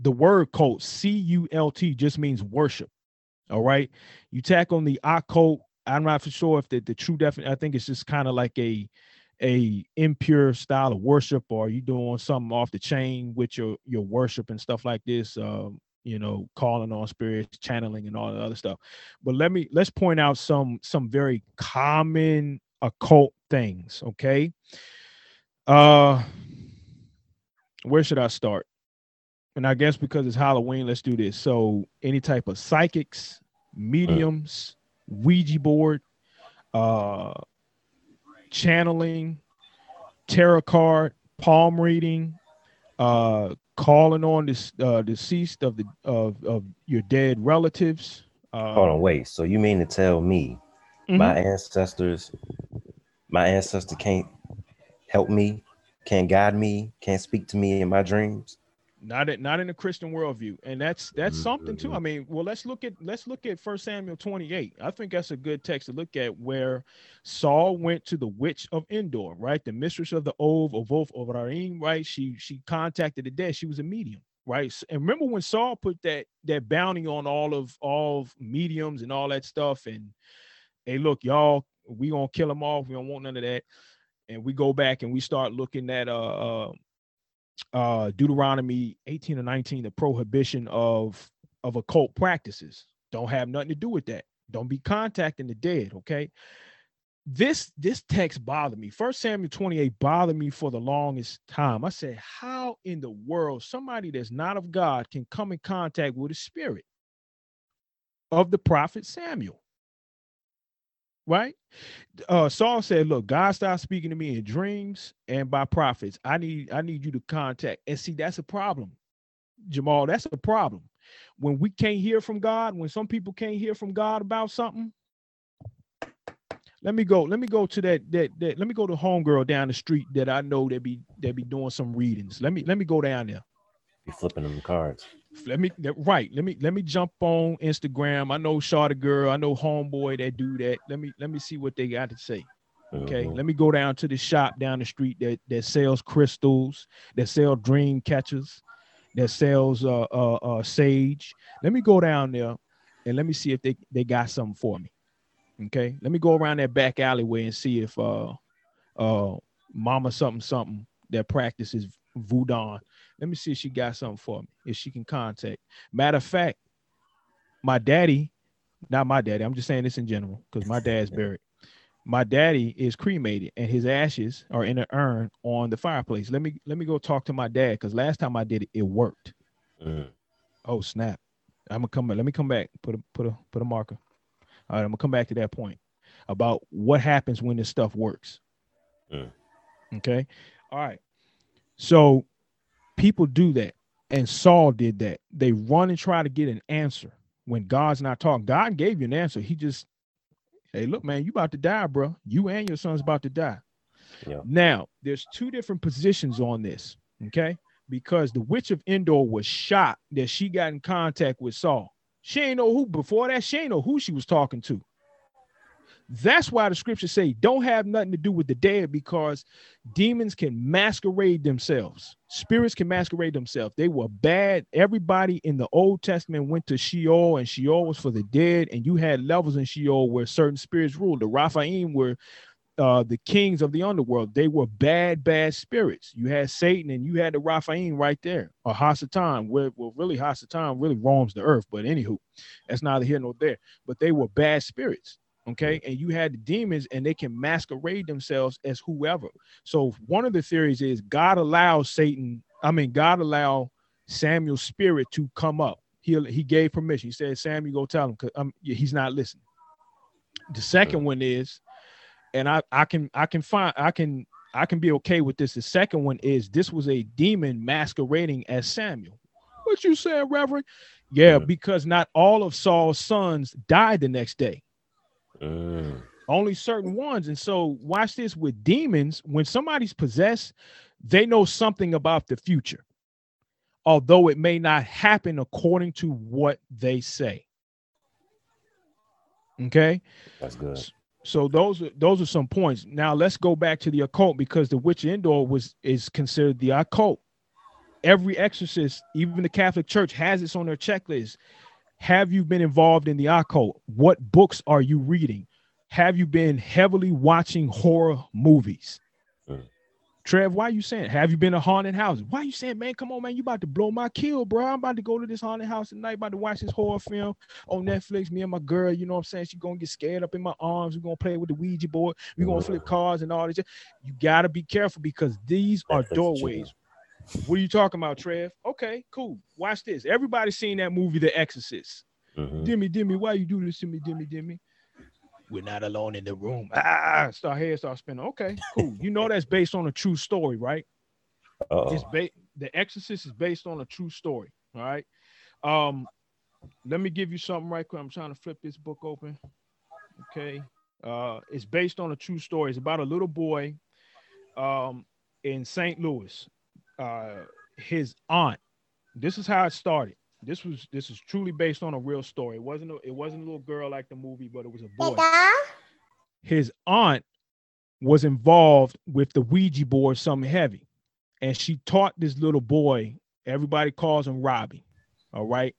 the word cult c-u-l-t just means worship all right you tack on the occult I'm not for sure if the, the true definition. I think it's just kind of like a a impure style of worship, or you doing something off the chain with your your worship and stuff like this. Um, you know, calling on spirits, channeling, and all the other stuff. But let me let's point out some some very common occult things. Okay. Uh, where should I start? And I guess because it's Halloween, let's do this. So, any type of psychics, mediums. Ouija board, uh, channeling, tarot card, palm reading, uh, calling on this uh, deceased of the of of your dead relatives. Uh, Hold on, wait. So you mean to tell me mhm. my ancestors, my ancestor can't help me, can't guide me, can't speak to me in my dreams? Not in, not in the Christian worldview, and that's that's something too. I Mhm. mean, well, let's look at let's look at First Samuel twenty eight. I think that's a good text to look at where Saul went to the witch of Endor, right, the mistress of the Ov of Wolf of Raim, right. She she contacted the dead. She was a medium, right. And remember when Saul put that that bounty on all of all of mediums and all that stuff, and hey, look, y'all, we gonna kill them off. We don't want none of that. And we go back and we start looking at uh, uh uh Deuteronomy 18 or 19, the prohibition of of occult practices. Don't have nothing to do with that. Don't be contacting the dead. Okay. This this text bothered me. First Samuel 28 bothered me for the longest time. I said, how in the world somebody that's not of God can come in contact with the spirit of the prophet Samuel? Right? uh Saul said, Look, God stopped speaking to me in dreams and by prophets. I need I need you to contact. And see, that's a problem. Jamal, that's a problem. When we can't hear from God, when some people can't hear from God about something. Let me go. Let me go to that that that let me go to homegirl down the street that I know that be that be doing some readings. Let me let me go down there. Be flipping them cards. Let me right. Let me let me jump on Instagram. I know Shawty girl. I know homeboy that do that. Let me let me see what they got to say. Okay, Mhm. let me go down to the shop down the street that that sells crystals, that sell dream catchers, that sells uh uh, uh sage. Let me go down there and let me see if they they got something for me. Okay, let me go around that back alleyway and see if uh uh mama something something that practices voodoo. Let me see if she got something for me. If she can contact. Matter of fact, my daddy, not my daddy. I'm just saying this in general because my dad's <laughs> buried. My daddy is cremated and his ashes are in an urn on the fireplace. Let me let me go talk to my dad because last time I did it, it worked. Mhm. Oh snap! I'm gonna come. Let me come back. Put a put a put a marker. All right, I'm gonna come back to that point about what happens when this stuff works. Mm. Okay. All right. So people do that, and Saul did that. They run and try to get an answer when God's not talking. God gave you an answer. He just, hey, look, man, you about to die, bro. You and your son's about to die. Yeah. Now, there's two different positions on this. Okay because the witch of Endor was shocked that she got in contact with Saul. She ain't know who before that. She ain't know who she was talking to. That's why the scriptures say don't have nothing to do with the dead because demons can masquerade themselves. Spirits can masquerade themselves. They were bad. Everybody in the Old Testament went to Sheol, and Sheol was for the dead. And you had levels in Sheol where certain spirits ruled. The Rephaim were uh, the kings of the underworld. They were bad, bad spirits. You had Satan and you had the Rephaim right there, or Hasatan, where well, really Hasatan really roams the earth. But anywho, that's neither here nor there. But they were bad spirits. Okay. And you had the demons and they can masquerade themselves as whoever. So one of the theories is God allows Satan, I mean, God allow Samuel's spirit to come up. He, he gave permission. He said, Samuel, go tell him because um, he's not listening. The second one is and I I can I can find I can I can be okay with this. The second one is this was a demon masquerading as Samuel. What you saying, Reverend? Yeah, because not all of Saul's sons died the next day. Mm. Only certain ones. And so watch this with demons. When somebody's possessed, they know something about the future, although it may not happen according to what they say. Okay. That's good. So those are those are some points. Now let's go back to the occult because the witch Endor was is considered the occult. Every exorcist, even the Catholic Church, has this on their checklist. Have you been involved in the occult? What books are you reading? Have you been heavily watching horror movies? Mm. Trev, why are you saying? Have you been to haunted houses? Why are you saying, man? Come on, man, you about to blow my kill, bro. I'm about to go to this haunted house tonight. About to watch this horror film on Netflix. Me and my girl, you know what I'm saying? She gonna get scared up in my arms. We're gonna play with the Ouija board. We're gonna flip cards and all this. You gotta be careful because these are doorways. What are you talking about, Trev? Okay, cool. Watch this. Everybody's seen that movie, The Exorcist. Mhm. Dimmy, Dimmy, why you do this to me, Dimmy, Dimmy? We're not alone in the room. Ah, start head start spinning. Okay, cool. You know that's based on a true story, right? Uh-oh. It's ba- The Exorcist is based on a true story. All right. Um, let me give you something right quick. I'm trying to flip this book open. Okay. Uh, it's based on a true story. It's about a little boy um in St. Louis. Uh his aunt. This is how it started. This was this is truly based on a real story. It wasn't a, it wasn't a little girl like the movie, but it was a boy his aunt was involved with the Ouija board, something heavy, and she taught this little boy. Everybody calls him Robbie. All right.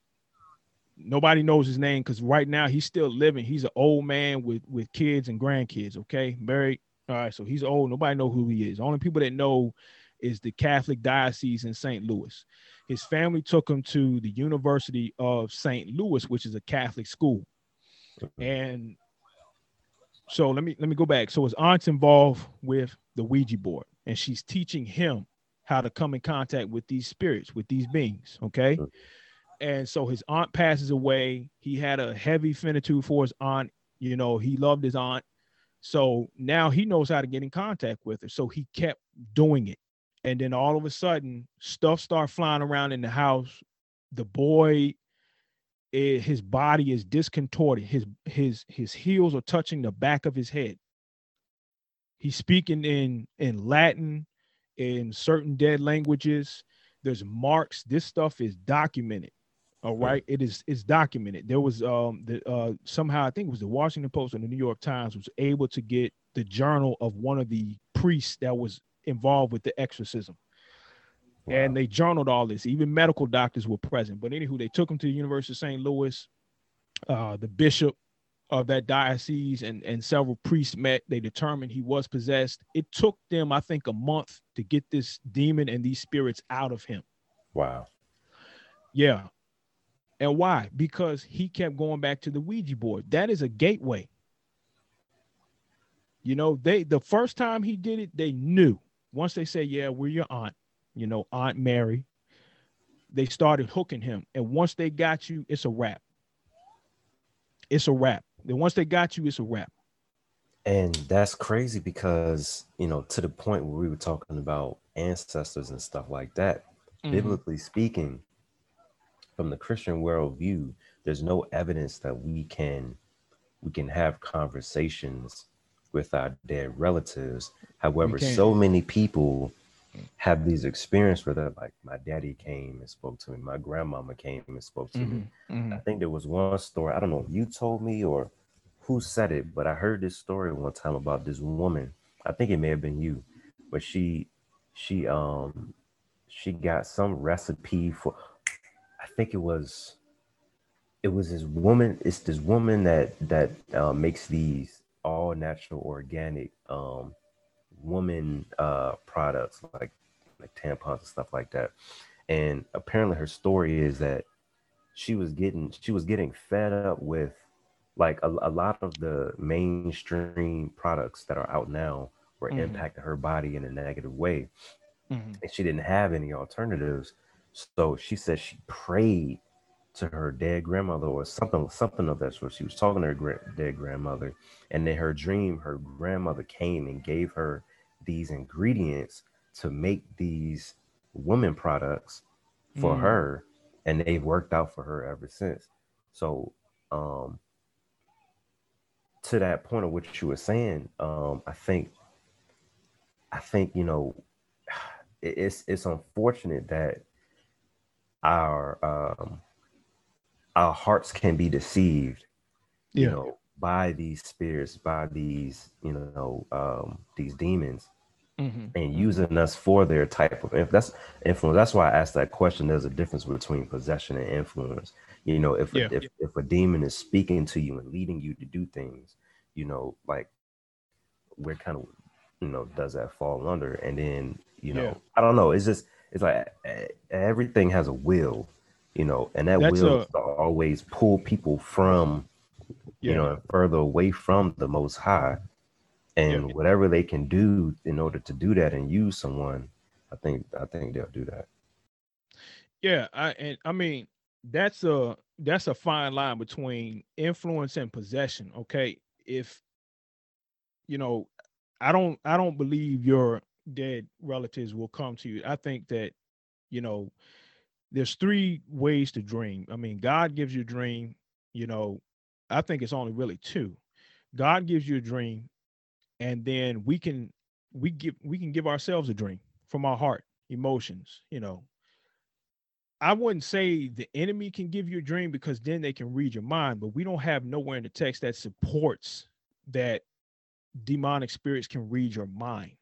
Nobody knows his name because right now he's still living. He's an old man with with kids and grandkids. Okay, married. All right, so he's old. Nobody know who he is. Only people that know is the Catholic diocese in St. Louis. His family took him to the University of St. Louis, which is a Catholic school, and so let me let me go back. So his aunt's involved with the Ouija board, and she's teaching him how to come in contact with these spirits, with these beings. Okay. And so his aunt passes away. He had a heavy finitude for his aunt. You know, he loved his aunt. So now he knows how to get in contact with her. So he kept doing it. And then all of a sudden, stuff start flying around in the house. The boy eh, his body is discontorted. His his his heels are touching the back of his head. He's speaking in in Latin, in certain dead languages. There's marks. This stuff is documented. All right, it is it's documented. There was um the uh somehow I think it was the Washington Post and the New York Times was able to get the journal of one of the priests that was involved with the exorcism. Wow. And they journaled all this. Even medical doctors were present. But anywho, they took him to the University of St. Louis. Uh, the bishop of that diocese and, and several priests met. They determined he was possessed. It took them, I think, a month to get this demon and these spirits out of him. Wow. Yeah. And why? Because he kept going back to the Ouija board. That is a gateway. You know, they the first time he did it, they knew. Once they say, Yeah, we're your aunt, you know, Aunt Mary, they started hooking him. And once they got you, it's a wrap. It's a wrap. Then once they got you, it's a wrap. And that's crazy because, you know, to the point where we were talking about ancestors and stuff like that, mm-hmm. biblically speaking, from the Christian worldview, there's no evidence that we can we can have conversations with our dead relatives. However, so many people have these experiences where they're like, my daddy came and spoke to me, my grandmama came and spoke to mm-hmm, me. Mm-hmm. I think there was one story, I don't know if you told me or who said it, but I heard this story one time about this woman. I think it may have been you, but she she um she got some recipe for I think it was it was this woman, it's this woman that that uh, makes these all natural organic um woman uh products like like tampons and stuff like that. And apparently her story is that she was getting she was getting fed up with like a, a lot of the mainstream products that are out now were mm-hmm. impacting her body in a negative way. Mm-hmm. And she didn't have any alternatives. So she said she prayed to her dead grandmother or something something of that sort. She was talking to her gra- dead grandmother, and in her dream, her grandmother came and gave her these ingredients to make these women products for mm. her, and they've worked out for her ever since. So, um, to that point of what you were saying, um, I think, I think you know, <sighs> it's it's unfortunate that our um, our hearts can be deceived, yeah. you know, by these spirits, by these, you know, um, these demons, mm-hmm. and using us for their type of influence. That's influence. That's why I asked that question. There's a difference between possession and influence. You know, if yeah. if if a demon is speaking to you and leading you to do things, you know, like where kind of you know does that fall under? And then you know, yeah. I don't know. It's just it's like everything has a will you know, and that That's will a, always pull people from, yeah. you know, further away from the Most High, and yeah. whatever they can do in order to do that and use someone, I think I think they'll do that. Yeah, I and I mean that's a that's a fine line between influence and possession. Okay, if you know, I don't I don't believe your dead relatives will come to you. I think that you know there's three ways to dream. I mean, God gives you a dream, you know, I think it's only really two. God gives you a dream, and then we can we give we can give ourselves a dream from our heart, emotions, you know. I wouldn't say the enemy can give you a dream because then they can read your mind, but we don't have nowhere in the text that supports that demonic spirits can read your mind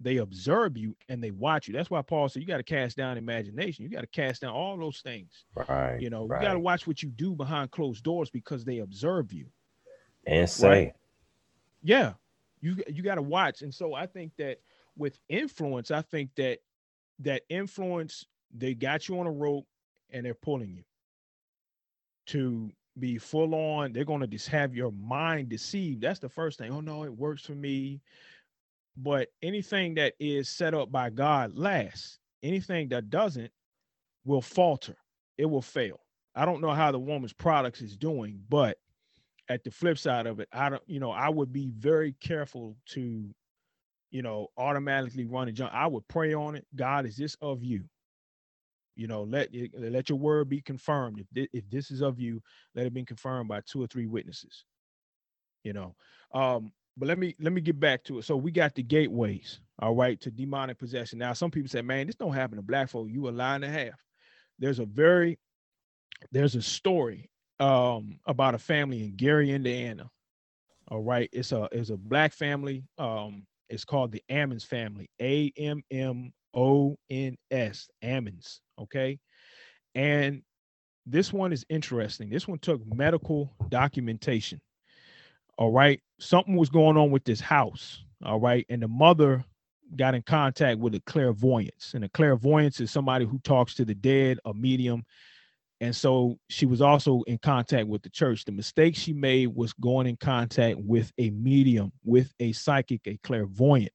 they observe you and they watch you. That's why Paul said you got to cast down imagination. You got to cast down all those things. Right. You know, right. you got to watch what you do behind closed doors because they observe you. And say. Right? Yeah. You you got to watch. And so I think that with influence, I think that that influence they got you on a rope and they're pulling you to be full on. They're going to just have your mind deceived. That's the first thing. Oh no, it works for me but anything that is set up by God lasts. Anything that doesn't will falter. It will fail. I don't know how the woman's products is doing, but at the flip side of it, I don't, you know, I would be very careful to, you know, automatically run a jump. I would pray on it. God, is this of you? You know, let let your word be confirmed. If if this is of you, let it be confirmed by two or three witnesses. You know, um, but let me let me get back to it. So we got the gateways, all right, to demonic possession. Now, some people say, man, this don't happen to black folk. You a lie and a half. There's a very there's a story um, about a family in Gary, Indiana. All right, it's a it's a black family. Um, it's called the Ammons family. A M M O N S. Ammons. Okay, and this one is interesting. This one took medical documentation. All right, something was going on with this house. All right, and the mother got in contact with a clairvoyance, and a clairvoyance is somebody who talks to the dead, a medium and so she was also in contact with the church. The mistake she made was going in contact with a medium, with a psychic, a clairvoyant,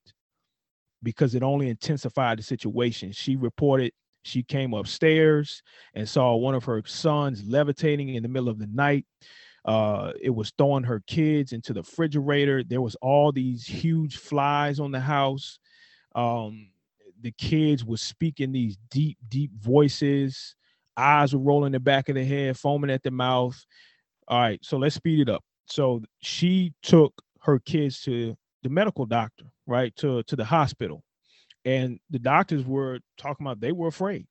because it only intensified the situation. She reported she came upstairs and saw one of her sons levitating in the middle of the night. Uh, it was throwing her kids into the refrigerator. There was all these huge flies on the house. Um, the kids were speaking these deep, deep voices eyes were rolling the back of the head, foaming at the mouth. All right, so let's speed it up. So she took her kids to the medical doctor, right, to to the hospital, and the doctors were talking about they were afraid.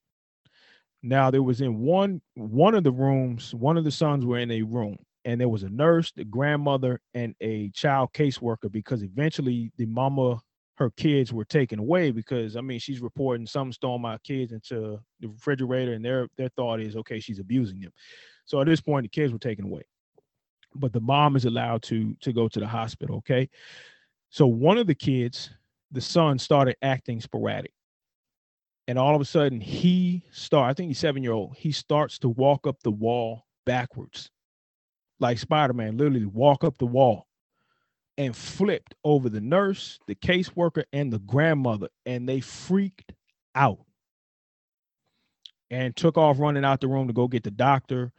Now there was in one one of the rooms, one of the sons were in a room, and there was a nurse, the grandmother, and a child caseworker because eventually the mama her kids were taken away because I mean she's reporting some stole my kids into the refrigerator and their their thought is okay she's abusing them. So at this point the kids were taken away. But the mom is allowed to to go to the hospital, okay? So one of the kids, the son started acting sporadic. And all of a sudden he start I think he's 7 year old. He starts to walk up the wall backwards. Like Spider-Man literally walk up the wall and flipped over the nurse, the caseworker, and the grandmother, and they freaked out and took off running out the room to go get the doctor.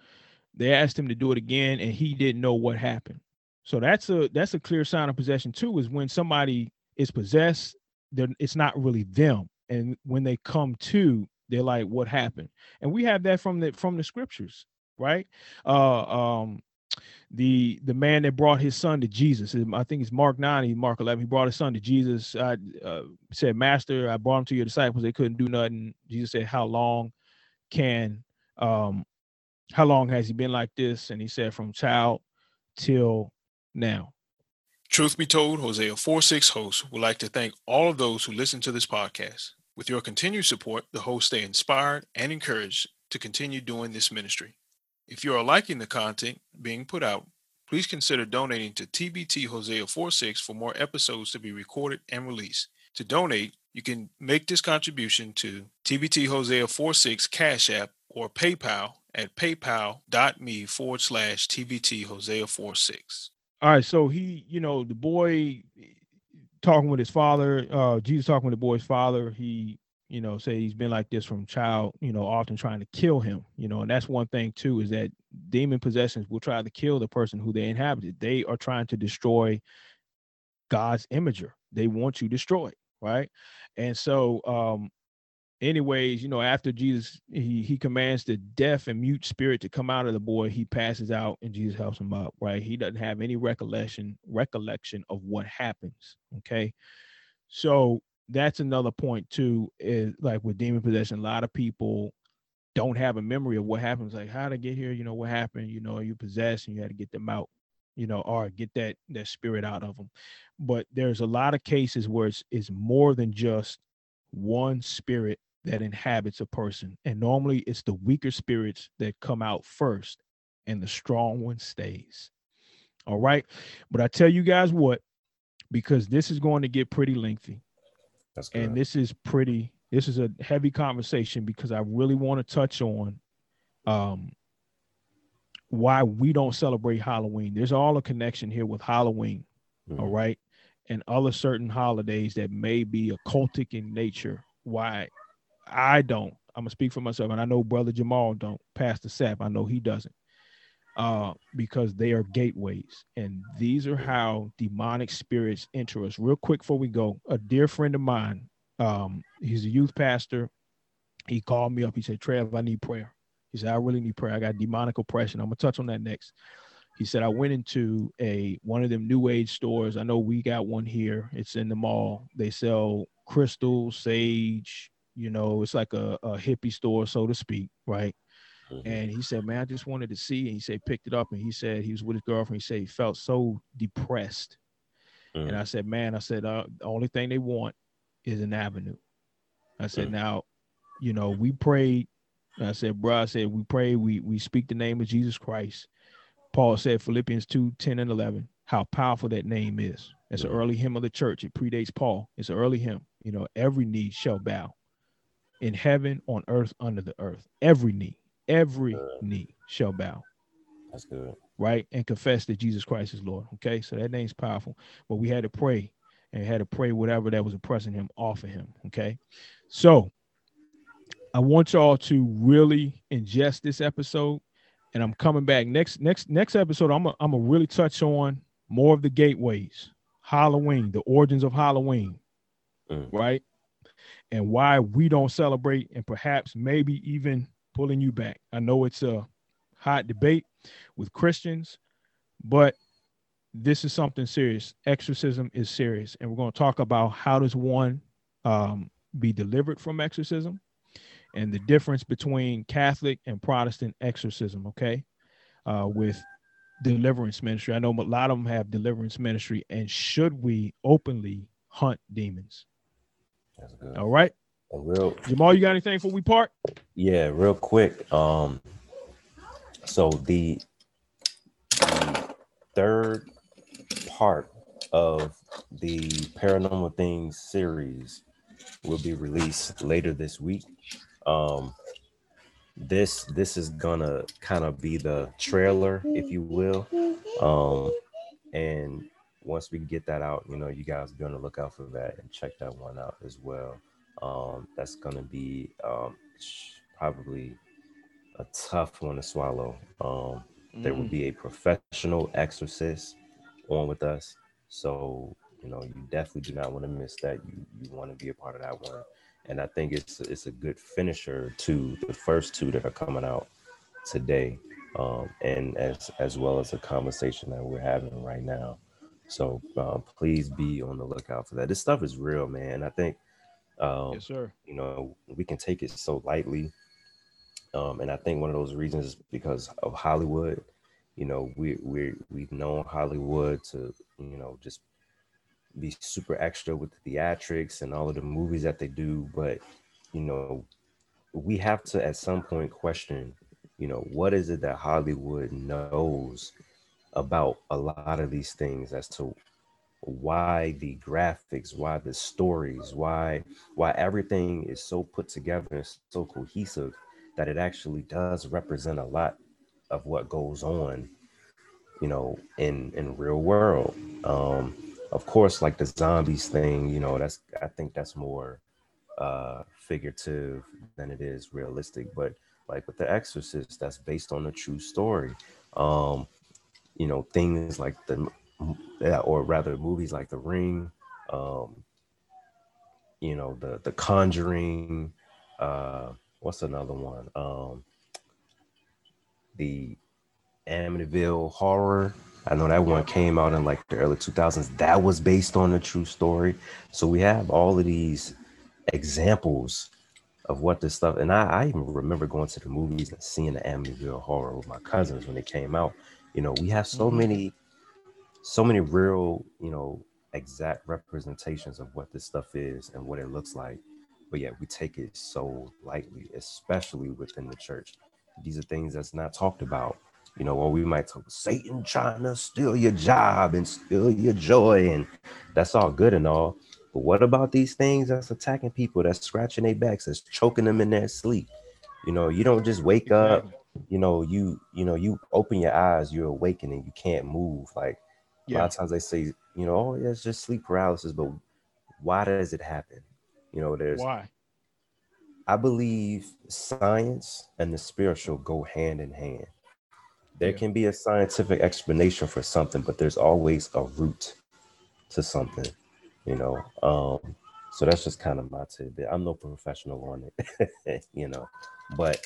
They asked him to do it again, and he didn't know what happened. So that's a that's a clear sign of possession too. Is when somebody is possessed, then it's not really them, and when they come to, they're like, "What happened?" And we have that from the from the scriptures, right? Uh, um, the the man that brought his son to Jesus. I think it's Mark 9, Mark 11. He brought his son to Jesus. I uh, said, Master, I brought him to your disciples. They couldn't do nothing. Jesus said, How long can um how long has he been like this? And he said, From child till now. Truth be told, Hosea 4 6 host would like to thank all of those who listen to this podcast. With your continued support, the hosts stay inspired and encouraged to continue doing this ministry. If you are liking the content being put out, please consider donating to TBT Hosea 46 for more episodes to be recorded and released. To donate, you can make this contribution to TBT Hosea 46 Cash App or PayPal at paypal.me forward slash TBT Hosea 46. All right. So he, you know, the boy talking with his father, uh, Jesus talking with the boy's father, he you know, say he's been like this from child, you know, often trying to kill him, you know, and that's one thing too is that demon possessions will try to kill the person who they inhabited. They are trying to destroy God's imager. They want you destroyed, right? And so, um, anyways, you know, after Jesus he he commands the deaf and mute spirit to come out of the boy, he passes out and Jesus helps him up, right? He doesn't have any recollection recollection of what happens. Okay. So that's another point too is like with demon possession a lot of people don't have a memory of what happens like how to get here? You know what happened? You know you possess and you had to get them out you know or get that that spirit out of them but there's a lot of cases where it's, it's more than just one spirit that inhabits a person and normally it's the weaker spirits that come out first and the strong one stays. All right? But i tell you guys what because this is going to get pretty lengthy that's good. And this is pretty. This is a heavy conversation because I really want to touch on um, why we don't celebrate Halloween. There's all a connection here with Halloween, mm-hmm. all right, and other certain holidays that may be occultic in nature. Why I don't. I'm gonna speak for myself, and I know Brother Jamal don't. Pastor Sap, I know he doesn't uh, because they are gateways. And these are how demonic spirits enter us. Real quick before we go, a dear friend of mine, um, he's a youth pastor. He called me up. He said, Trev, I need prayer. He said, I really need prayer. I got demonic oppression. I'm gonna touch on that next. He said, I went into a one of them new age stores. I know we got one here. It's in the mall. They sell crystal, sage, you know, it's like a, a hippie store, so to speak, right? Mhm. And he said, Man, I just wanted to see. And he said, picked it up and he said he was with his girlfriend. He said he felt so depressed. And Mm. I said, Man, I said, uh, the only thing they want is an avenue. I said, Mm. Now, you know, we prayed. I said, Bro, I said, we pray, we we speak the name of Jesus Christ. Paul said, Philippians 2 10 and 11, how powerful that name is. It's an Mhm. early hymn of the church. It predates Paul. It's an early hymn. You know, every knee shall bow in heaven, on earth, under the earth. Every knee, every Good. knee shall bow, That's good. right? And confess that Jesus Christ is Lord. Okay. So that name's powerful. But we had to pray and had to pray whatever that was oppressing him off of him. Okay. So I want y'all to really ingest this episode. And I'm coming back next next next episode. I'm gonna I'm gonna really touch on more of the gateways, Halloween, the origins of Halloween, Mm. right? And why we don't celebrate, and perhaps maybe even pulling you back. I know it's a hot debate with Christians, but this is something serious. Exorcism is serious, and we're going to talk about how does one um, be delivered from exorcism, and the difference between Catholic and Protestant exorcism. Okay, uh, with deliverance ministry. I know a lot of them have deliverance ministry, and should we openly hunt demons? That's good. All right, And real Jamal, you got anything for we part? Yeah, real quick. Um, so the, the third part of the Paranormal Things series will be released later this week. Um, this this is gonna kind of be the trailer, if you will. Um, and once we get that out, you know, you guys be on the lookout for that and check that one out as well. Um, that's gonna be um, probably a tough one to swallow. Um, there will be a professional exorcist on with us, so you know you definitely do not want to miss that. You you want to be a part of that one, and I think it's it's a good finisher to the first two that are coming out today, um, and as as well as a conversation that we're having right now. So uh, please be on the lookout for that. This stuff is real, man. I think um, Yes, sir. you know we can take it so lightly. Um, and i think one of those reasons is because of hollywood. You know we we we've known hollywood to you know just be super extra with the theatrics and all of the movies that they do. But you know we have to at some point question you know what is it that hollywood knows about a lot of these things as to why the graphics why the stories why why everything is so put together and so cohesive that it actually does represent a lot of what goes on you know in in real world. Um of course like the zombies thing you know that's i think that's more uh figurative than it is realistic but like with the exorcist that's based on a true story. Um you know things like the or rather movies like the ring um you know the the conjuring uh what's another one? Um the amityville horror. I know that one came out in like the early 2000s that was based on a true story. So we have all of these examples of what this stuff and i, I even remember going to the movies and seeing the amityville horror with my cousins when it came out. You know we have so Mhm. many so many real you know exact representations of what this stuff is and what it looks like. But yet we take it so lightly especially within the church. These are things that's not talked about. You know or we might talk satan trying to steal your job and steal your joy and that's all good and all. But what about these things that's attacking people that's scratching their backs that's choking them in their sleep? You know you don't just wake up you know you you know you open your eyes you're awakening you can't move. Like a lot of times they say you know oh yeah, it's just sleep paralysis but why does it happen you know there's Why? i believe science and the spiritual go hand in hand there Yeah. can be a scientific explanation for something but there's always a root to something you know um so that's just kind of my tidbit i'm no professional on it <laughs> you know but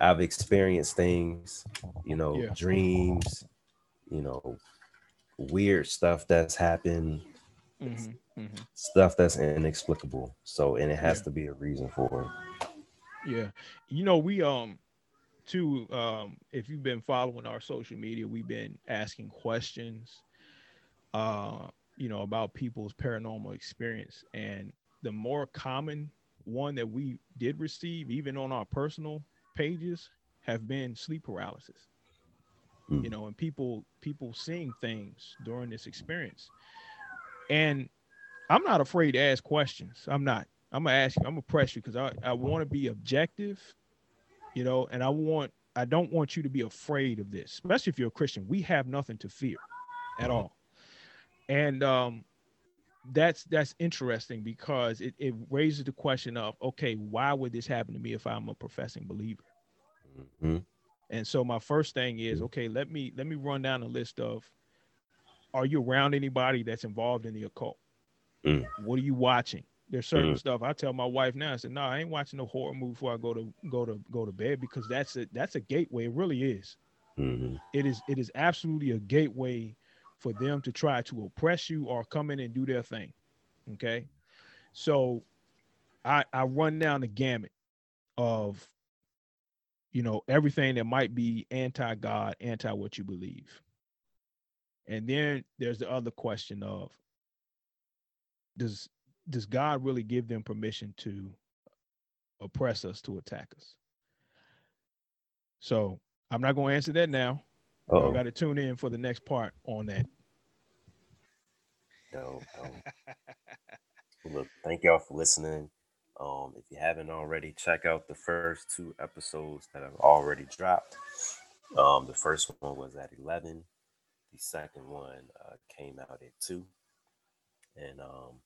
i've experienced things you know Yeah. dreams you know weird stuff that's happened Mhm, mhm. stuff that's inexplicable so and it has Yeah. to be a reason for it Yeah. You know, we um too, um, if you've been following our social media, we've been asking questions, uh, you know, about people's paranormal experience, and the more common one that we did receive, even on our personal pages, have been sleep paralysis. Mm. You know, and people people seeing things during this experience, and I'm not afraid to ask questions. I'm not. I'm gonna ask you. I'm gonna press you because I I want to be objective, you know, and I want I don't want you to be afraid of this, especially if you're a Christian. We have nothing to fear at all, and um, that's that's interesting because it, it raises the question of okay, why would this happen to me if I'm a professing believer? Mhm. And so my first thing is okay, let me let me run down a list of are you around anybody that's involved in the occult? Mm. What are you watching? There's certain Mhm. stuff I tell my wife now. I said, no, I ain't watching no horror movie before I go to go to go to bed because that's a that's a gateway. It really is. Mhm. It is it is absolutely a gateway for them to try to oppress you or come in and do their thing. Okay. So I I run down the gamut of you know everything that might be anti-God, anti what you believe. And then there's the other question of does does God really give them permission to oppress us, to attack us? So I'm not going to answer that now. You Uh-oh. got to tune in for the next part on that. Dope, dope. Well, Look, thank y'all for listening. Um, if you haven't already, check out the first two episodes that have already dropped. Um, the first one was at 11. The second one uh, came out at 2. And um,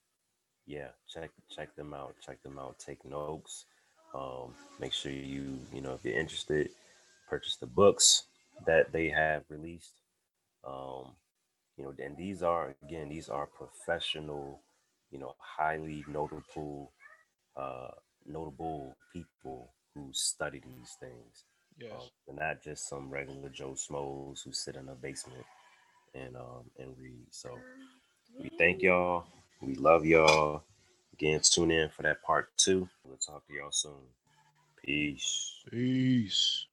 yeah, check check them out. Check them out. Take notes. Um, make sure you, you know, if you're interested, purchase the books that they have released. Um, you know, and these are again, these are professional, you know, highly notable, uh, notable people who study these things. Yes. Um, and not just some regular Joe Smoles who sit in a basement and um and read. So we thank y'all. We love y'all. Again, tune in for that part two. We'll talk to y'all soon. Peace. Peace.